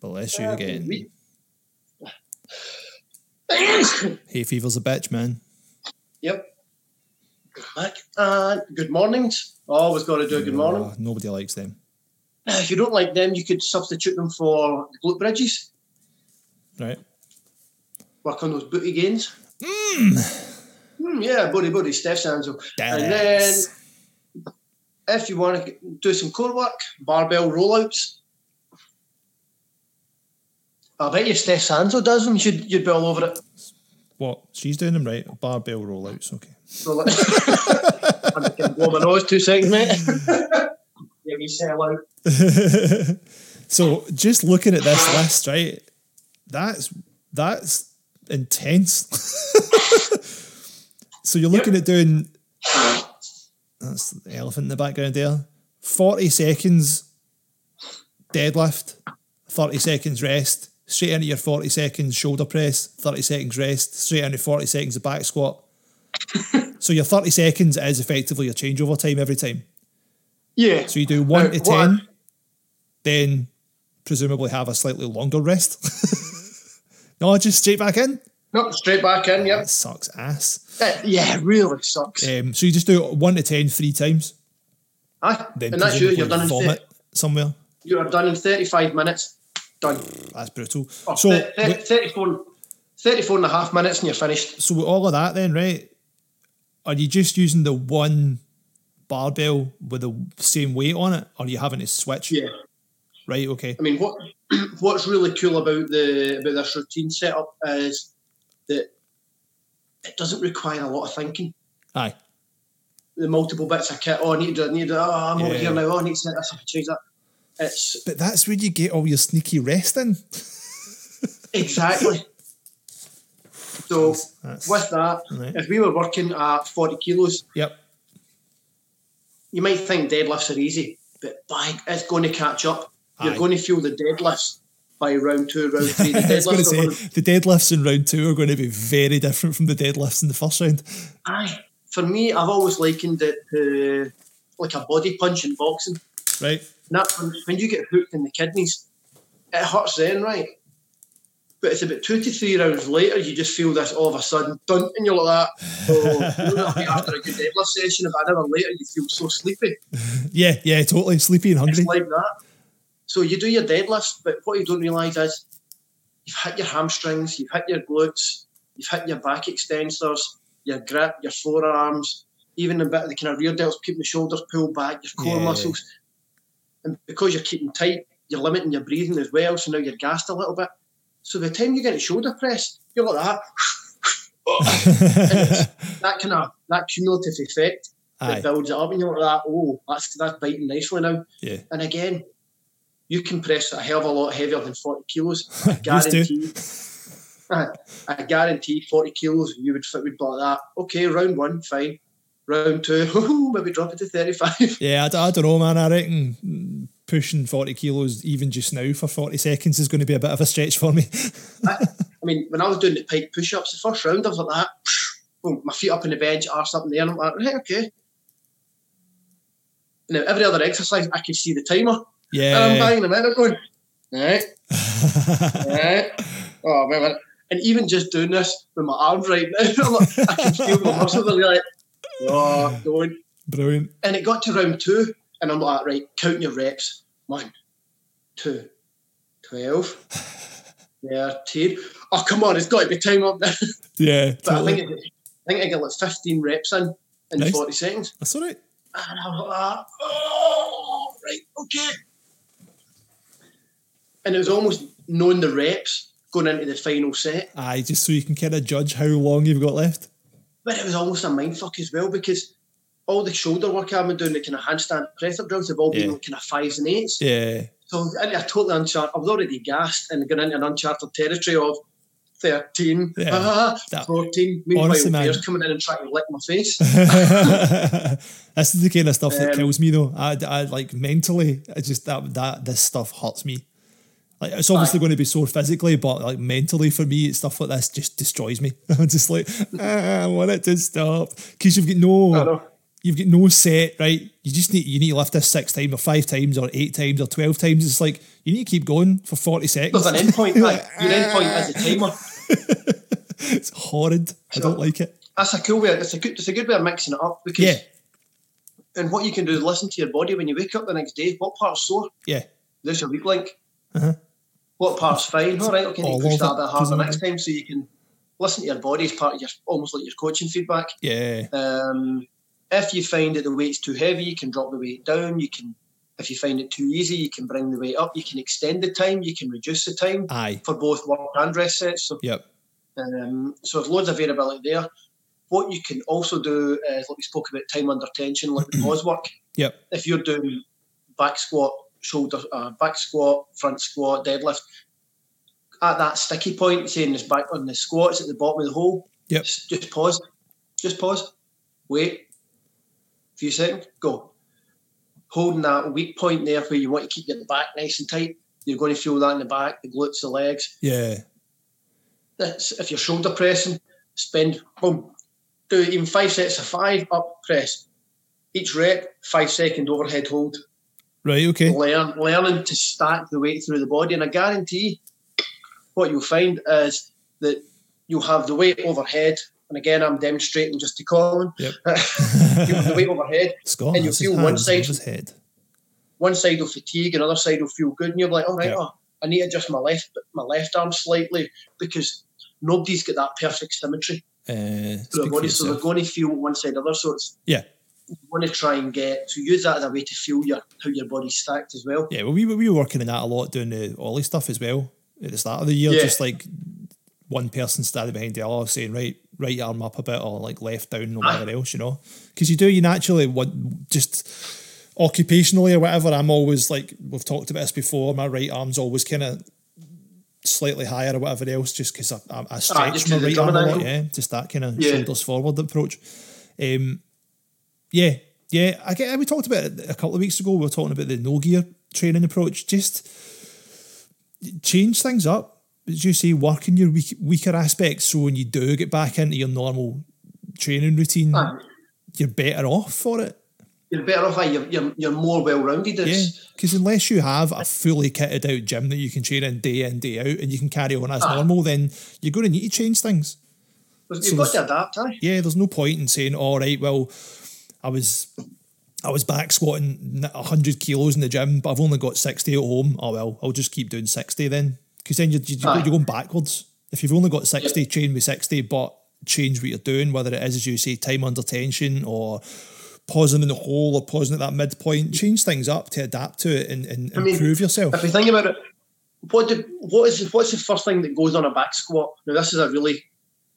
Bless you Uh, again. we- Hay fever's a bitch, man. yep. Back and good mornings. Always got to do a good morning. Oh, nobody likes them. If you don't like them, you could substitute them for glute bridges. Right. Work on those booty gains. Mm, yeah, booty booty, Steph Sanzo. And then if you want to do some core work, barbell rollouts. I bet you Steph Sanzo does them. You'd, you'd be all over it. What? She's doing them right. Barbell rollouts. Okay. I'm going to blow my nose two seconds, mate. yeah, we sell out. so just looking at this list, right? That's that's intense. so you're looking at doing that's the elephant in the background there. Forty seconds deadlift, thirty seconds rest, straight into your forty seconds shoulder press, thirty seconds rest, straight into forty seconds of back squat. so your thirty seconds is effectively your changeover time every time. Yeah. So you do one Uh, to ten, then presumably have a slightly longer rest. no, just straight back in. No, straight back in, yep. That sucks ass. Uh, yeah, really sucks. Um, so you just do one to ten three times, Aye. then And that's you. You're done in vomit 30, somewhere. you are done in 35 minutes. Done. That's brutal. Oh, so, thir- with, 34, 34 and a half minutes and you're finished. so with all of that, then right, are you just using the one barbell with the same weight on it, or are you having to switch? Yeah. Right. Okay. I mean, what what's really cool about the about this routine setup is that it doesn't require a lot of thinking. Aye. The multiple bits of kit. Oh, I need to. I need to. Oh, I'm over Yeah. here now. Oh, I need to set this up and change that. It's But that's where you get all your sneaky rest in. exactly. So That's, with that, Right. if we were working at 40 kilos, Yep. you might think deadlifts are easy, but by it's going to catch up. You're Aye. going to feel the deadlifts by round two, round three. The I was going to deadlifts say going the deadlifts in round two are going to be very different from the deadlifts in the first round. Aye. For me, I've always likened it to like a body punch in boxing. Right? That when, you get hooked in the kidneys, it hurts then, right? But it's about two to three rounds later, you just feel this all of a sudden dun, and you're like that. So, you know, like after a good deadlift session, about an hour later, you feel so sleepy. Yeah, yeah, totally. Sleepy and hungry. It's like that. So you do your deadlifts, but what you don't realise is you've hit your hamstrings, you've hit your glutes, you've hit your back extensors, your grip, your forearms, even a bit of the kind of rear delts, keeping the shoulders pulled back, your core Yeah. muscles. And because you're keeping tight, you're limiting your breathing as well, so now you're gassed a little bit. So by the time you get a shoulder press, you're like that. That kind of that cumulative effect that Aye. builds it up, and you're like that. Oh, that's that's biting nicely now. Yeah. And again, you can press a hell of a lot heavier than 40 kilos. I guarantee. I guarantee 40 kilos, you would fit would like that. Okay, round one, fine. Round two, maybe drop it to 35. Yeah, I don't know, man. I reckon pushing 40 kilos even just now for 40 seconds is going to be a bit of a stretch for me. I mean, when I was doing the pike push ups, the first round, I was like that. Boom, my feet up on the bench, arse up in the air, and I'm like, right, okay. Now, every other exercise, I could see the timer. And I'm Yeah. banging them in, I'm going, right, right. Oh man, and even just doing this with my arms right now, like, I can feel my muscles. Like, oh, going. Brilliant. And it got to round two, and I'm like, right, count your reps. One, two, 12, 13. Oh, come on, it's got to be time up there. Yeah. But I think, it, I think I got like 15 reps in in Nice. 40 seconds. That's all right. And I was like, ah, oh, right, okay. And it was almost knowing the reps going into the final set. Aye, just so you can kind of judge how long you've got left. But it was almost a mind fuck as well because all the shoulder work I've been doing, the kind of handstand press up drills have all been Yeah. kind of fives and eights. Yeah. So a totally uncharted, I was already gassed and going into an uncharted territory of 13, Yeah. ah, That- 14. Meanwhile, Honestly, man. bears coming in and trying to lick my face. this is the kind of stuff that Um, kills me though. I, I like mentally, I just that that this stuff hurts me. Like it's obviously Aye. going to be sore physically, but like mentally for me, it's stuff like this just destroys me. I'm just like, ah, I want it to stop because you've got no, you've got no set right. You just need you need to lift this six times or five times or eight times or twelve times. It's like you need to keep going for forty seconds. There's an endpoint. like, your endpoint is a timer. it's horrid. I don't like it. That's a cool way. It's a good. It's a good way of mixing it up because. Yeah, And what you can do is listen to your body when you wake up the next day. What part's sore? yeah, There's your weak link. Uh-huh. What part's fine? All right, okay, you push that a bit harder next time so you can listen to your body as part of your almost like your coaching feedback. yeah. Um, if you find that the weight's too heavy, you can drop the weight down. You can, if you find it too easy, you can bring the weight up. You can extend the time. You can reduce the time Aye. for both work and rest sets. So, Yep. um, so there's loads of variability there. What you can also do is, like we spoke about, time under tension, like the pause work. Yep. If you're doing back squat, shoulder, uh, back squat, front squat, deadlift, at that sticky point, saying this back on the squats at the bottom of the hole, Yep. just, just pause, just pause, wait, A few seconds, go. Holding that weak point there where you want to keep your back nice and tight. You're going to feel that in the back, the glutes, the legs. Yeah. That's if you're shoulder pressing, spend boom, do even five sets of five up press. Each rep, five second overhead hold. Right. Okay. Learn learning to stack the weight through the body. And I guarantee what you'll find is that you'll have the weight overhead. And again, I'm demonstrating just to Colin. Yep. you have the weight overhead. Scott, And you feel one side- head. One side will fatigue, another side will feel good, and you're like, all right, Yep. oh, I need to adjust my left my left arm slightly because nobody's got that perfect symmetry. Uh, through speak the body, so they're going to feel one side or the other. So it's Yeah. You want to try and get so use that as a way to feel your how your body's stacked as well. Yeah, well, we, were- we were working on that a lot, doing the Ollie stuff as well at the start of the year. Yeah. Just like one person standing behind the other saying, right, right arm up a bit or like left down or Aye. whatever else, you know? Because you do, you naturally want just occupationally or whatever. I'm always like, we've talked about this before, my right arm's always kind of slightly higher or whatever else just because I, I, I stretch just my right arm a lot, yeah. Just that kind of Yeah. shoulders forward approach. Um, yeah, yeah. I get. We talked about it a couple of weeks ago. We were talking about the no gear training approach. Just change things up. As you say, work in your weak, weaker aspects. So when you do get back into your normal training routine, Aye. you're better off for it. You're better off. You're, you're, you're more well rounded. Yeah, because unless you have a fully kitted out gym that you can train in day in day out and you can carry on as Ah. normal, then you're going to need to change things. you've so got to adapt. Aye. yeah, there's no point in saying, all right, well, I was I was back squatting hundred kilos in the gym, but I've only got sixty at home. Oh well, I'll just keep doing sixty then, because then you're, you're, you're going backwards. If you've only got sixty, train with sixty, but change what you're doing, whether it is as you say, time under tension or pausing in the hole or pausing at that midpoint. Change things up to adapt to it and, and mean, improve yourself. If you think about it, what do, what is what's the first thing that goes on a back squat? Now this is a really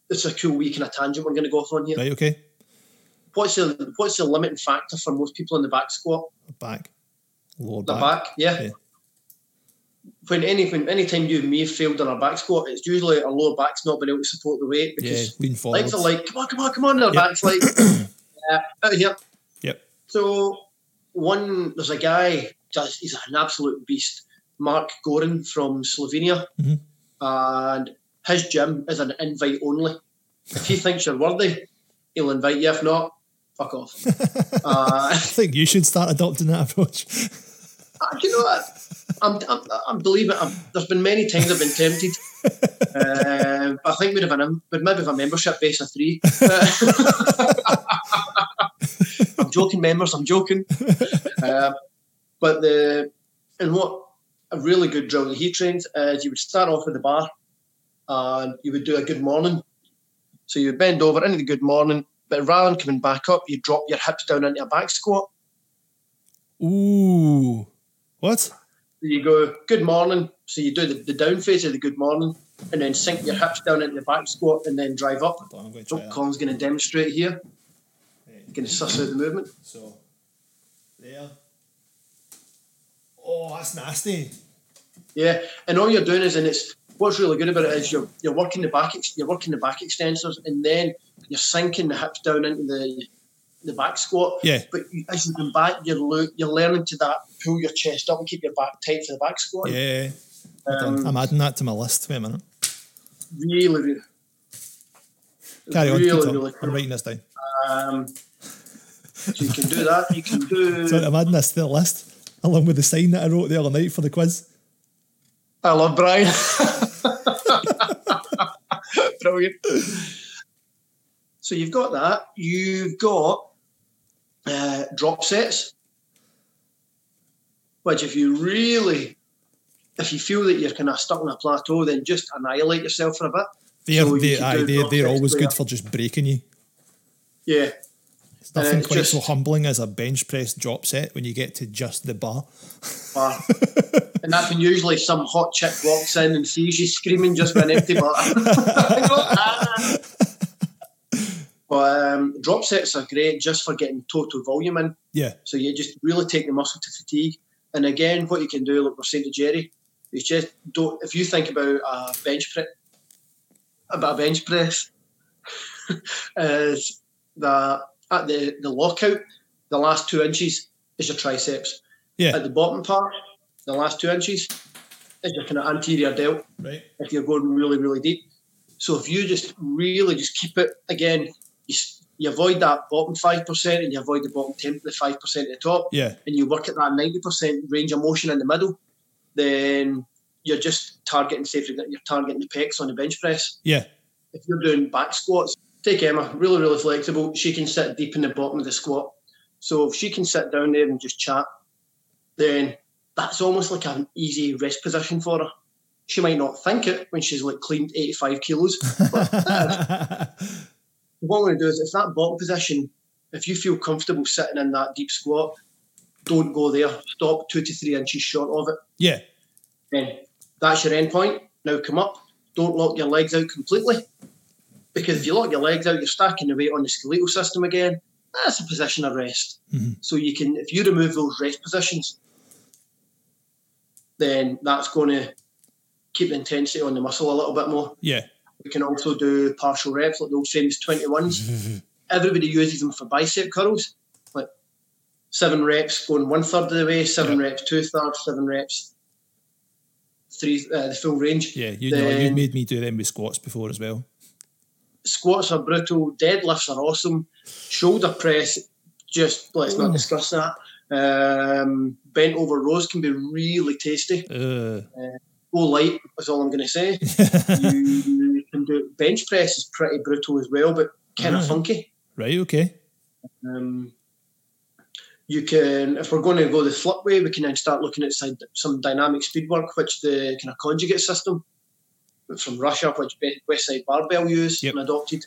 it's a cool week and a tangent we're going to go off on here. Right? Okay. What's the what's the limiting factor for most people in the back squat? Back, lower The back. The back, yeah. Yeah. When any when any time you and me have failed on a back squat, it's usually our lower back's not been able to support the weight because forward. legs are like, come on, come on, come on, and our Yep. back's like, yeah, out here. Yep. So one, there's a guy, just he's an absolute beast, Mark Gorin from Slovenia, Mhm. and his gym is an invite only. If he thinks you're worthy, he'll invite you. If not, fuck off. uh, I think you should start adopting that approach. Uh, you know what? I'm, I'm, I'm believe it. I'm, there's been many times I've been tempted. Uh, I think we'd have an would maybe have a membership base of three. I'm joking, members. I'm joking. Uh, but the and what a really good drill that he trained is you would start off with the bar, and you would do a good morning. So you would bend over into the good morning, but rather than coming back up, you drop your hips down into a back squat. Ooh, what? So you go good morning. So you do the, the down phase of the good morning, and then sink your hips down into the back squat, and then drive up. I'm going So. Oh, Colin's going to demonstrate here. Going to suss out the movement. So, there. Oh, that's nasty. Yeah, and all you're doing is, and it's what's really good about it is you're you're working the back you're working the back extensors, and then you're sinking the hips down into the the back squat. Yeah. But you, as you come back, you're lo- you're learning to that pull your chest up and keep your back tight for the back squat. Yeah. Um, I'm adding that to my list. Wait a minute. Really, really, Carry on. really, really I'm cool. writing this down. Um, so you can do that. You can do. So I'm adding this to the list along with the sign that I wrote the other night for the quiz. I love Brian. Brilliant. So you've got that. You've got uh, drop sets, which if you really, if you feel that you're kind of stuck on a plateau, then just annihilate yourself for a bit. They're, So they, can aye, they're, they're always where- good for just breaking you. Yeah. It's nothing it's quite so humbling as a bench press drop set when you get to just the bar. bar. and that's when usually some hot chick walks in and sees you screaming just with an empty bar. But um, drop sets are great just for getting total volume in. Yeah. So you just really take the muscle to fatigue. And again, what you can do, like we're saying to Jerry, is just don't. If you think about a bench press, about a bench press, is that at the the lockout, the last two inches is your triceps. Yeah. At the bottom part, the last two inches is your kind of anterior delt. Right. If you're going really really deep, so if you just really just keep it again, you, you avoid that bottom five percent and you avoid the bottom ten, the five percent at the top Yeah. and you work at that 90% range of motion in the middle, then you're just targeting, example, you're targeting the pecs on the bench press. Yeah. If you're doing back squats, take Emma, really, really flexible. She can sit deep in the bottom of the squat. So if she can sit down there and just chat, then that's almost like an easy rest position for her. She might not think it when she's like cleaned 85 kilos, but what I'm going to do is if that bottom position, if you feel comfortable sitting in that deep squat, don't go there. Stop two to three inches short of it. yeah. Then that's your end point. Now come up. Don't lock your legs out completely. Because if you lock your legs out, you're stacking the weight on the skeletal system again. That's a position of rest. Mhm. So you can, if you remove those rest positions, then that's going to keep the intensity on the muscle a little bit more. Yeah. We can also do partial reps, like those old famous 21s. Everybody uses them for bicep curls. Like seven reps going one third of the way, seven reps two thirds, seven reps three, uh, the full range. Yeah. You know, you've made me do them with squats before as well. Squats are brutal, deadlifts are awesome, shoulder press, just let's not discuss that. Um, bent over rows can be really tasty. Uh, Go light is all I'm going to say. you can do bench press is pretty brutal as well, but kind of Right. funky. right. Okay. Um, you can, if we're going to go the flip way, we can then start looking at some dynamic speed work, which the kind of conjugate system from Russia, which Westside Barbell used Yep. and adopted.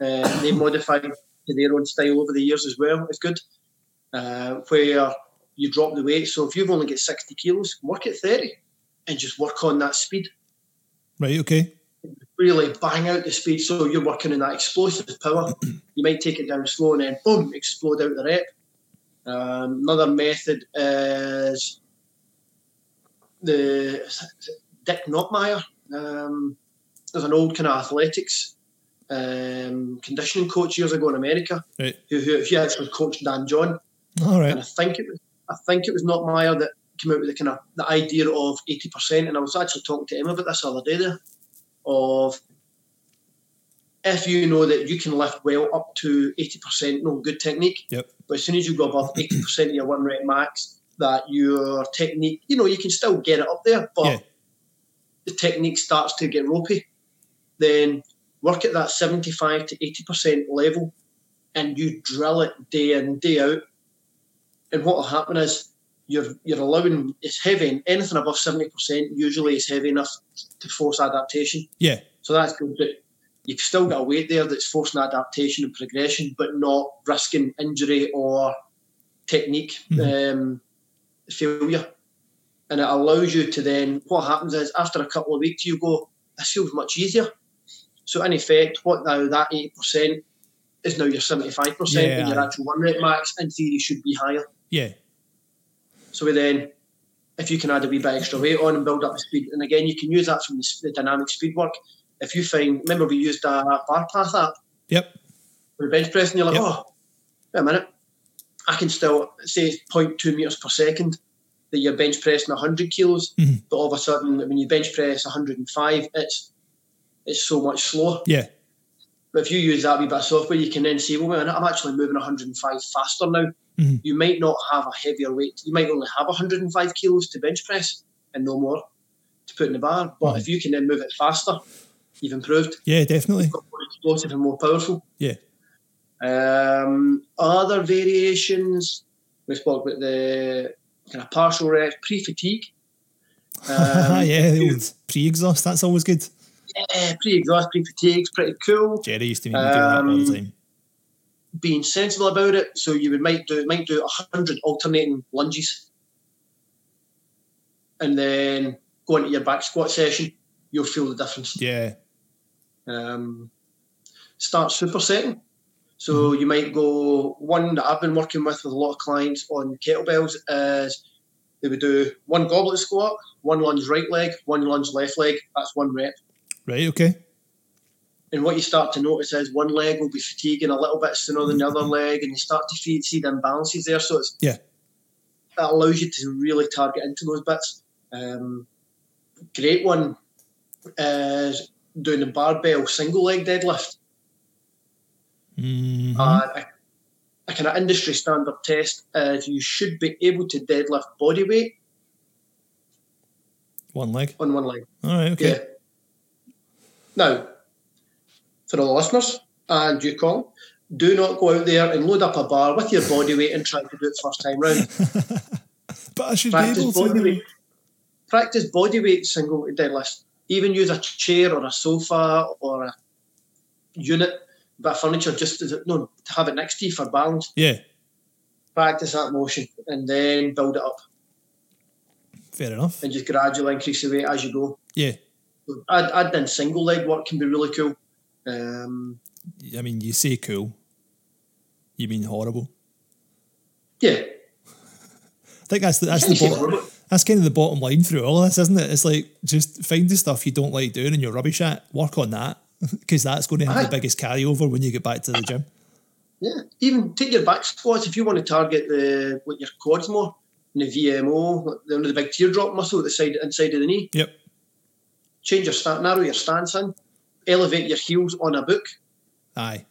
Uh, they modified to their own style over the years as well. It's good. Uh, where you drop the weight. So if you've only got 60 kilos, work at 30 and just work on that speed. Right. Okay. Really bang out the speed. So you're working in that explosive power. you might take it down slow and then boom, explode out the rep. Um, another method is the Dick Notmeyer. Um, there's an old kind of athletics um, conditioning coach years ago in America Right. who, who he actually coached Dan John, All and I think it was I think it was Notmeyer that came out with the kind of the idea of eighty percent. And I was actually talking to him about this the other day there of if you know that you can lift well up to eighty percent, no good technique, Yep. but as soon as you go above eighty percent of your one rep max, that your technique, you know, you can still get it up there, but Yeah. the technique starts to get ropey, then work at that 75 to 80% level and you drill it day in, day out. And what will happen is you're you're allowing it's heavy and anything above 70% usually is heavy enough to force adaptation. Yeah. So that's good. But you've still got a weight there that's forcing adaptation and progression, but not risking injury or technique um, failure. And it allows you to then, what happens is after a couple of weeks, you go, this feels much easier. So, in effect, what now that 80% is now your 75%, and your actual one rep max in theory should be higher. Yeah. So we then, if you can add a wee bit extra weight on and build up the speed, and again, you can use that from the, the dynamic speed work. If you find, remember we used a bar path app Yep. for bench press, and you're like, Yep. oh, wait a minute, I can still say it's 0.2 meters per second that you're bench pressing 100 kilos, Mhm. but all of a sudden when you bench press 105, it's it's so much slower. Yeah. But if you use that wee bit of software, you can then say, well, wait a minute, I'm actually moving 105 faster now. Mhm. You might not have a heavier weight. You might only have 105 kilos to bench press and no more to put in the bar. But Mhm. if you can then move it faster, you've improved. Yeah, definitely. More explosive and more powerful. Yeah. Um, other variations, we spoke about the kind of partial rest, pre-fatigue. Um, yeah, the old pre-exhaust. That's always good. yeah, pre-exhaust, pre-fatigue's pretty cool. Jerry used to make me do that all the Um, time. Being sensible about it, so you would might do might do hundred alternating lunges, and then go into your back squat session. You'll feel the difference. Yeah. um, start supersetting. So you might go one that I've been working with with a lot of clients on kettlebells is they would do one goblet squat, one lunge right leg, one lunge left leg. That's one rep. Right. Okay. And what you start to notice is one leg will be fatiguing a little bit sooner than the other leg, and you start to see, see the imbalances there. So it's Yeah. that allows you to really target into those bits. Um, great one is doing the barbell single leg deadlift. Mhm. Uh, a, a kind of industry standard test is you should be able to deadlift body weight One leg. on one leg. All right. Okay. Yeah. Now, for all the listeners and you, Colin, do not go out there and load up a bar with your body weight and try to do it first time round. But I should be Practice able body to. weight. Practice body weight single deadlift. Even use a chair or a sofa or a unit, bit of furniture just to, no, to have it next to you for balance. Yeah. Practice that motion and then build it up. Fair enough. and just gradually increase the weight as you go. Yeah. I'd, I'd done single leg work can be really cool. Um, I mean, you say cool. You mean horrible. yeah, I think that's the, that's the bottom, that's kind of the bottom line through all this, isn't it? It's like just find the stuff you don't like doing and you're rubbish at. Work on that because that's going to have Aye. the biggest carryover when you get back to the gym. yeah. Even take your back squats if you want to target the what your quads more. And the VMO, the, the big teardrop muscle at the side inside of the knee. Yep. Change your stand, narrow your stance in, elevate your heels on a book. Aye.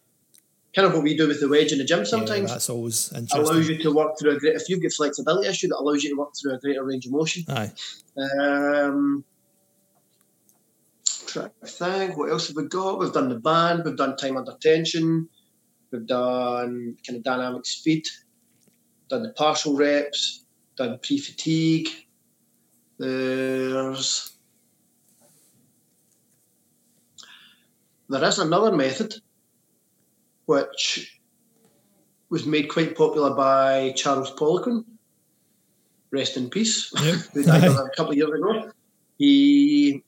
Kind of what we do with the wedge in the gym Yeah, sometimes. that's always interesting. allows you to work through a great. If you've got flexibility issue, that allows you to work through a greater range of motion. Aye. Um, trying to think, what else have we got? We've done the band, we've done time under tension, we've done kind of dynamic speed, done the partial reps, done pre fatigue. There's there is another method which was made quite popular by Charles Poliquin. Rest in peace Yep. who died a couple of years ago. He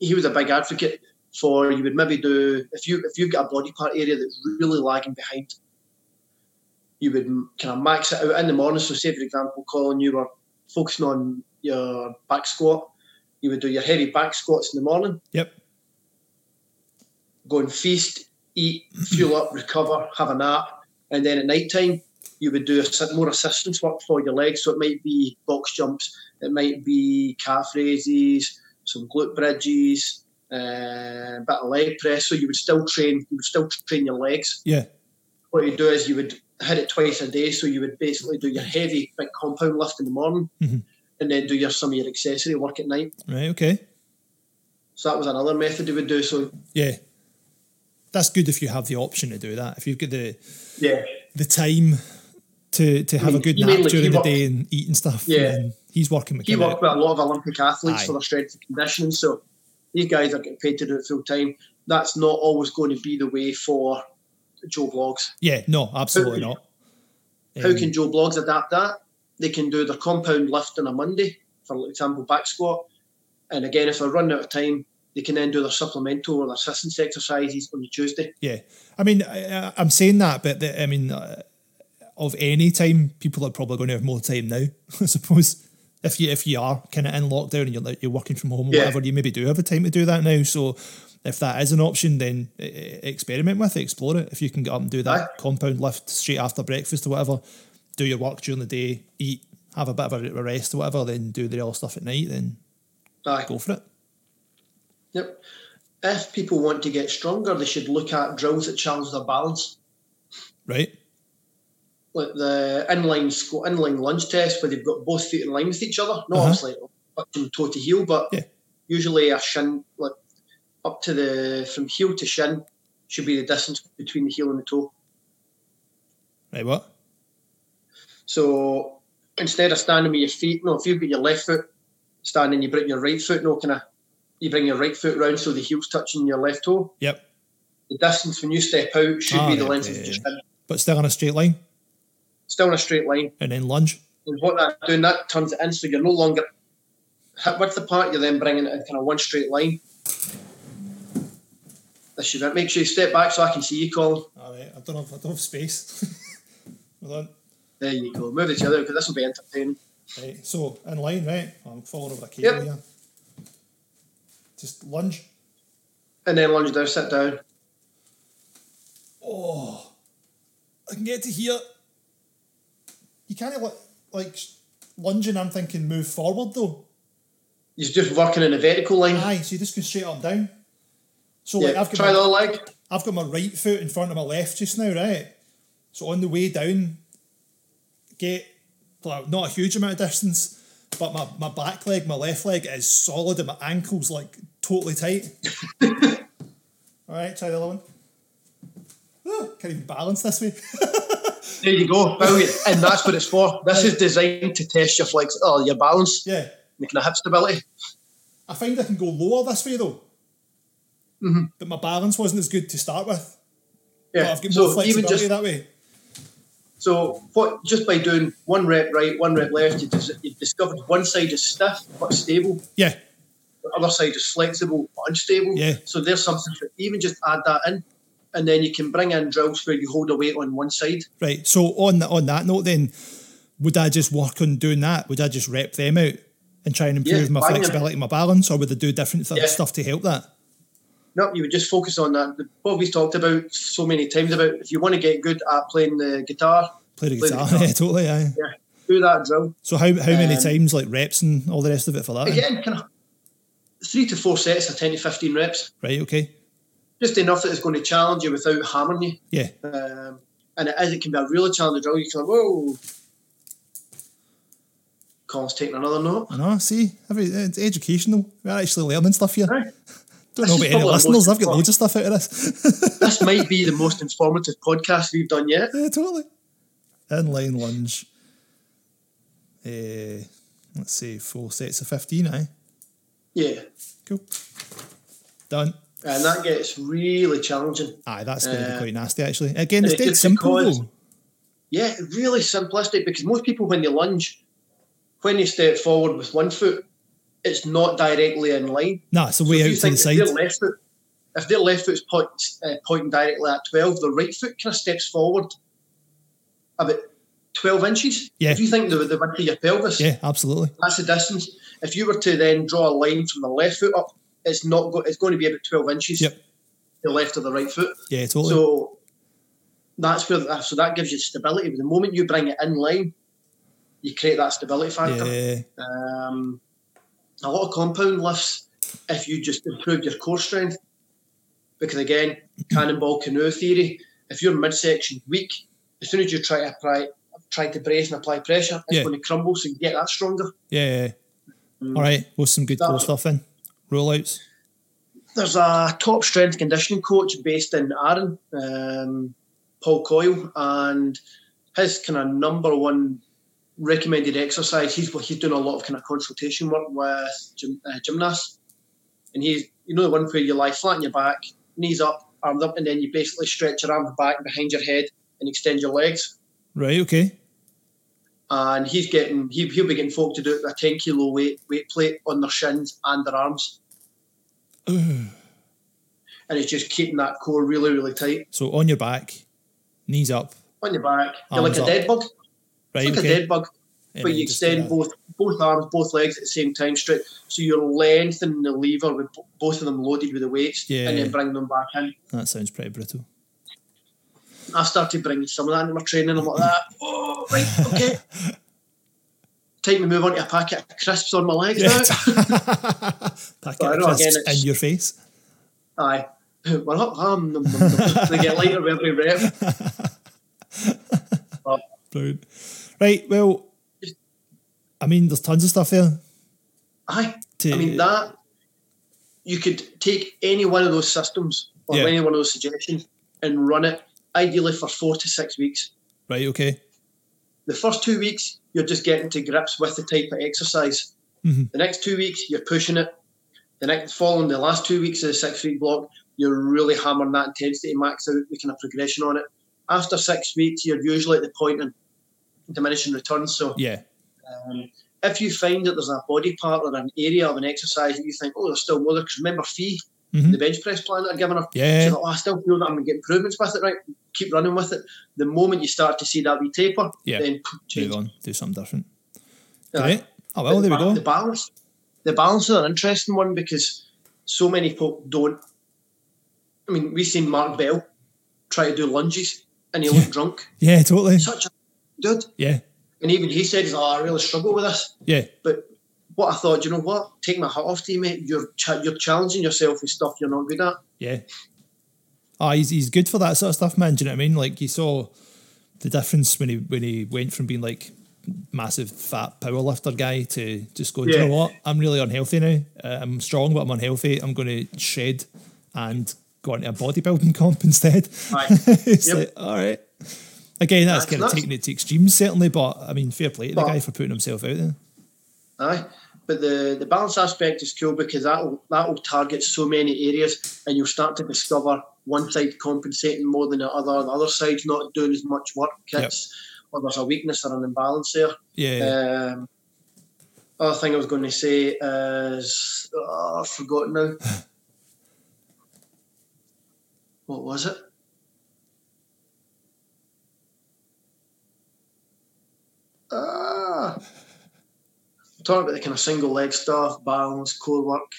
he was a big advocate for you would maybe do if you if you've got a body part area that's really lagging behind, you would kind of max it out in the morning. So say for example, Colin, you were focusing on your back squat, you would do your heavy back squats in the morning, Yep. Go and feast, eat, fuel up, recover, have a nap, and then at night time you would do a, more assistance work for your legs. So it might be box jumps, it might be calf raises, some glute bridges, uh, a bit of leg press. So you would still train, you would still train your legs Yeah. what you do is you would hit it twice a day. So you would basically do your heavy big compound lift in the morning, Mhm. and then do your some of your accessory work at night. Right. Okay. So that was another method you would do. So Yeah. That's good if you have the option to do that. If you've got the yeah, the time to to have mean, a good nap mainly- during the worked- day and eat and stuff. Yeah. and he's working with he worked with a lot of Olympic athletes Aye. for their strength and conditioning. So these guys are getting paid to do it full time. That's not always going to be the way for Joe Bloggs. Yeah, no, absolutely How- not. How Um, can Joe Bloggs adapt that? They can do their compound lift on a Monday, for example, back squat. And again, if they're running out of time, they can then do their supplemental or their assistance exercises on the Tuesday. Yeah, I mean, I, I'm saying that, but the, I mean, uh, of any time, people are probably going to have more time now. I suppose if you if you are kind of in lockdown and you're you're working from home or Yeah. whatever, you maybe do have a time to do that now. So if that is an option, then experiment with it, explore it. If you can get up and do that Aye. compound lift straight after breakfast or whatever, do your work during the day, eat, have a bit of a rest or whatever, then do the other stuff at night. Then Aye. go for it. Yep. If people want to get stronger, they should look at drills that challenge their balance. Right? like the inline squat, inline lunge test, where they've got both feet in line with each other. Not Uh-huh. obviously up from toe to heel, but Yeah. usually a shin, like up to the from heel to shin, should be the distance between the heel and the toe. Right? What? So instead of standing with your feet, no, if you've got your left foot standing, you bring your right foot, no, kind of, you bring your right foot round so the heel's touching your left toe. Yep. The distance when you step out should Ah, be the right, length yeah, of your shin. But still on a straight line Still on a straight line. and then lunge. And what that doing, that turns it in so you're no longer hit with the part, you're then bringing it in kind of one straight line. This should it. Make sure you step back so I can see you, Colin. All right. I don't have. I don't have space. Hold on. There you go. Move the other because this will be entertaining. Right. So in line, right? I'm falling over a cable Yep. here. Just lunge. And then lunge down, sit down. Oh, I can get to here. You can't like like lunging. I'm thinking move forward though. You're just working in a vertical line. Aye. So you just go straight up and down. So like. I've got Try my, leg. I've got my right foot in front of my left just now, right? So on the way down, get well, not a huge amount of distance, but my, my back leg, my left leg is solid and my ankle's like totally tight. All right, try the other one. Ah, can't even balance this way. There you go. Brilliant. and that's what it's for. This is designed to test your flex, oh, your balance, yeah. kind of hip stability. I find I can go lower this way though. Mhm. But my balance wasn't as good to start with. But Yeah. I've got more So even flexibility just that way. So what? Just by doing one rep right, one rep left, you dis- you've discovered one side is stiff but stable. Yeah. the other side is flexible but unstable. Yeah. So there's something to even just add that in, and then you can bring in drills where you hold a weight on one side. Right. So on on that note, then, would I just work on doing that? Would I just rep them out and try and improve Yeah, my flexibility, and my balance, or would I do different th- Yeah. stuff to help that? No, you would just focus on that. What we've talked about so many times about if you want to get good at playing the guitar, Play the Play the guitar. guitar. yeah, totally. Aye. do that drill. So how how many Um, times like reps and all the rest of it for that? Again, kind of three to four sets of ten to fifteen reps, Right. Okay. just enough that it's going to challenge you without hammering you. Yeah. Um, and it is, it can be a really challenging drill. You can go, whoa. Colin's taking another note. I know. See, every it's educational. We're actually learning stuff here. Aye. Don't This know about any listeners. I've got loads of stuff out of this. This might be the most informative podcast we've done yet. yeah, totally. Inline lunge. Uh, let's say four sets of fifteen. eh? Yeah. Cool. Done. And that gets really challenging. Aye, that's going to be Uh, quite nasty actually. Again, it's it's dead simple because- Yeah, really simplistic because most people, when they lunge, when they step forward with one foot, it's not directly in line. No, it's a way if out to the side. Their left foot, if their left foot's point, uh, pointing directly at 12, the right foot kind of steps forward about 12 inches. Yeah. If you think the, the width of your pelvis, Yeah, absolutely. that's the distance. If you were to then draw a line from the left foot up, it's not go, it's going to be about 12 inches Yep. the left or the right foot. Yeah, totally. So that's where so that gives you stability. But the moment you bring it in line, you create that stability factor. yeah, Um, a lot of compound lifts, if you just improve your core strength, because again, cannonball canoe theory, if your midsection weak, as soon as you try to apply, try to brace and apply pressure, it's Yeah. going to crumble. So you get that stronger. Yeah. yeah. Mm. All right. What's some good That- core stuff then? Rollouts. There's a top strength conditioning coach based in Arran, um, Paul Coyle, and his kind of number one recommended exercise. He's he's doing a lot of kind of consultation work with gym, uh, gymnasts, and he's you know the one where you lie flat on your back, knees up, arms up, and then you basically stretch your arms back behind your head and extend your legs. Right. Okay. And he's getting he, he'll be getting folk to do it with a ten kilo weight weight plate on their shins and their arms, and it's just keeping that core really really tight So on your back, knees up. on your back. You're like a up. dead bug. Right. It's like okay. a dead bug, but you extend that. both both arms, both legs at the same time, straight. So you're lengthening the lever with both of them loaded with the weights, Yeah. and then bring them back in. That sounds pretty brutal. I started bringing some of that into my training. I'm like that. Oh, right, okay. Time to move on to a packet of crisps on my legs Yeah. now. Packet of know, again, crisps in your face. Aye. Well, up, um, they get lighter with every rep. Brilliant. Right. Well, I mean, there's tons of stuff here. Aye. To, I mean that you could take any one of those systems or Yeah. any one of those suggestions and run it ideally for four to six weeks. Right. Okay. The first two weeks you're just getting to grips with the type of exercise. Mhm. The next two weeks you're pushing it. The next following the last two weeks of the six week block, you're really hammering that intensity max out the kind of progression on it. After six weeks, you're usually at the point diminishing returns. So Yeah. um, if you find that there's a body part or an area of an exercise that you think, oh, there's still more there, because remember Fee, Mhm. the bench press plan that I'd given her, Yeah. like, oh, I still feel that I'm getting improvements with it, right? Keep running with it. The moment you start to see that wee taper, Yeah. then change. Move on. Do something different. Right. Oh well, there we go. The balance, the balance is an interesting one because so many folk don't. I mean, we've seen Mark Bell try to do lunges and he looked drunk. Yeah. Totally. Such a dude. Yeah. And even he said, he's like, oh, I really struggle with this. Yeah. But what I thought, you know what? Take my hat off to you, mate. You're ch- you're challenging yourself with stuff you're not good at. Yeah. Ah, he's, he's good for that sort of stuff, man. Do you know what I mean? Like you saw the difference when he when he went from being like massive fat power lifter guy to just going, do you know what? I'm really unhealthy now. Uh, I'm strong, but I'm unhealthy. I'm going to shed and go into a bodybuilding comp instead. Aye. it's Yep. like, all right. Again, that's, That's kind of taking it to extremes, certainly, but I mean, fair play to the But- guy for putting himself out there. Aye. But the, the balance aspect is cool because that'll that'll target so many areas and you'll start to discover one side compensating more than the other, the other side's not doing as much work. It's or there's a weakness or an imbalance there. Yeah. Um, other thing I was going to say is oh, I've forgotten now. what was it? Ah, I'm talking about the kind of single leg stuff, balance, core work.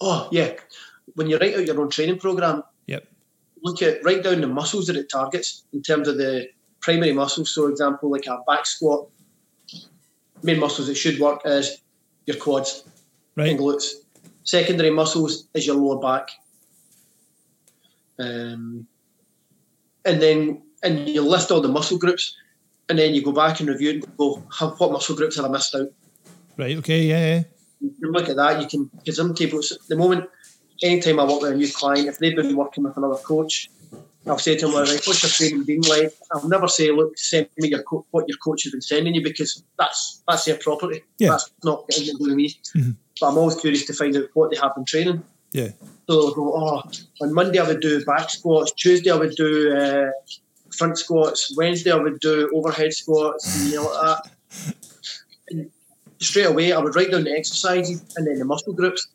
Oh yeah, when you write out your own training program, yep. look at write down the muscles that it targets in terms of the primary muscles. So, example, like a back squat, main muscles that should work is your quads Right. and glutes. Secondary muscles is your lower back. Um, and then and you list all the muscle groups, and then you go back and review and go, what muscle groups have I missed out? Right. Okay. Yeah. yeah. you can look at that. You can because some tables. The moment, anytime I work with a new client, if they've been working with another coach, I'll say to them, "Right, what's your training been like?" I'll never say, "Look, send me your co- what your coach has been sending you," because that's that's their property. Yeah. That's not anything to do with me. Mhm. But I'm always curious to find out what they have been training. Yeah. So they'll go, "Oh, on Monday I would do back squats. Tuesday I would do uh, front squats. Wednesday I would do overhead squats and you know like that." And straight away, I would write down the exercises and then the muscle groups.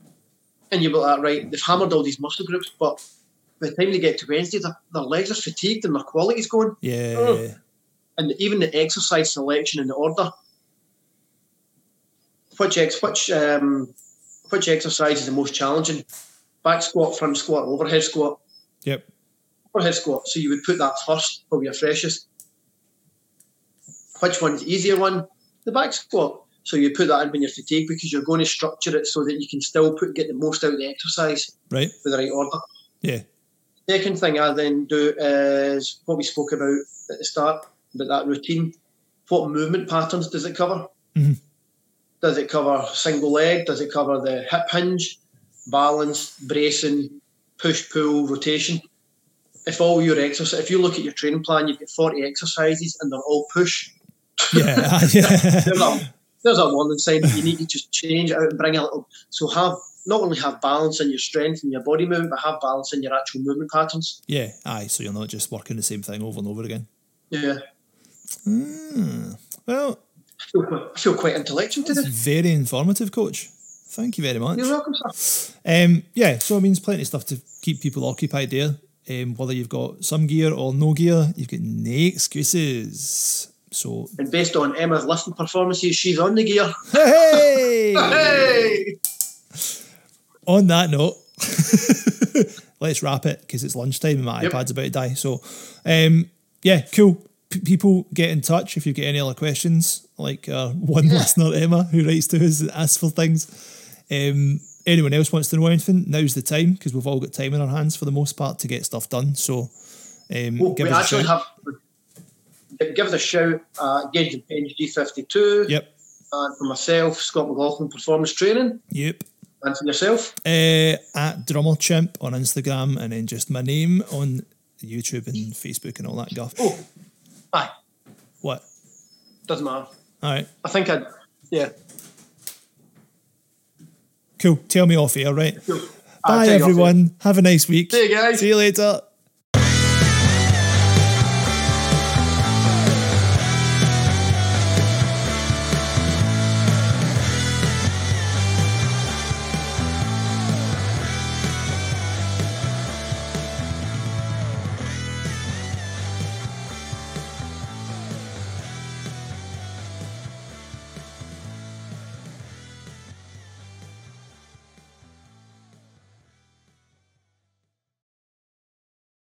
And you'd be like, right, they've hammered all these muscle groups, but by the time they get to Wednesday, their, their legs are fatigued and their quality's going. Yeah. Oh. And even the exercise selection and the order. Which ex, which um, which exercise is the most challenging? Back squat, front squat, overhead squat. Yep. Overhead squat. So you would put that first, probably your freshest. Which one's the easier one? The back squat. So you put that in when you're fatigued because you're going to structure it so that you can still put get the most out of the exercise Right. with the right order. Yeah. Second thing I then do is what we spoke about at the start, about that routine. What movement patterns does it cover? Mhm. Does it cover single leg? Does it cover the hip hinge, balance, bracing, push, pull, rotation? If all your exercise, if you look at your training plan, you've got 40 exercises and they're all push. Yeah. There's a, there's a warning sign that you need to just change it out and bring a little. So have not only have balance in your strength and your body movement, but have balance in your actual movement patterns. yeah. Aye. So you're not just working the same thing over and over again. Yeah. Hmm. Well, feel quite, I feel quite intellectual today. very informative, coach. Thank you very much. You're welcome, sir. Um, yeah, so it means plenty of stuff to keep people occupied there. Um, whether you've got some gear or no gear, you've got no excuses. So, And based on Emma's lifting performances, she's on the gear. hey! Hey! on that note, let's wrap it because it's lunchtime and my Yep. iPad's about to die. So, um, yeah, cool. P- people get in touch if you get any other questions, like uh, one listener, Emma, who writes to us and asks for things. Um, anyone else wants to know anything, now's the time because we've all got time in our hands for the most part to get stuff done. So, um, Well, give we us a actually shout. have give us a shout uh, Gauge and Page G52 Yep, and for myself, Scott McLaughlin Performance Training, yep. and for yourself. Uh, at Drummer Chimp on Instagram, and then just my name on YouTube and Facebook and all that guff. Oh, aye, What? doesn't matter. All right. I think I'd, yeah. Cool. Tell me off here, right? Cool. Bye, tell you off everyone. Have a nice week. See you guys. See you later.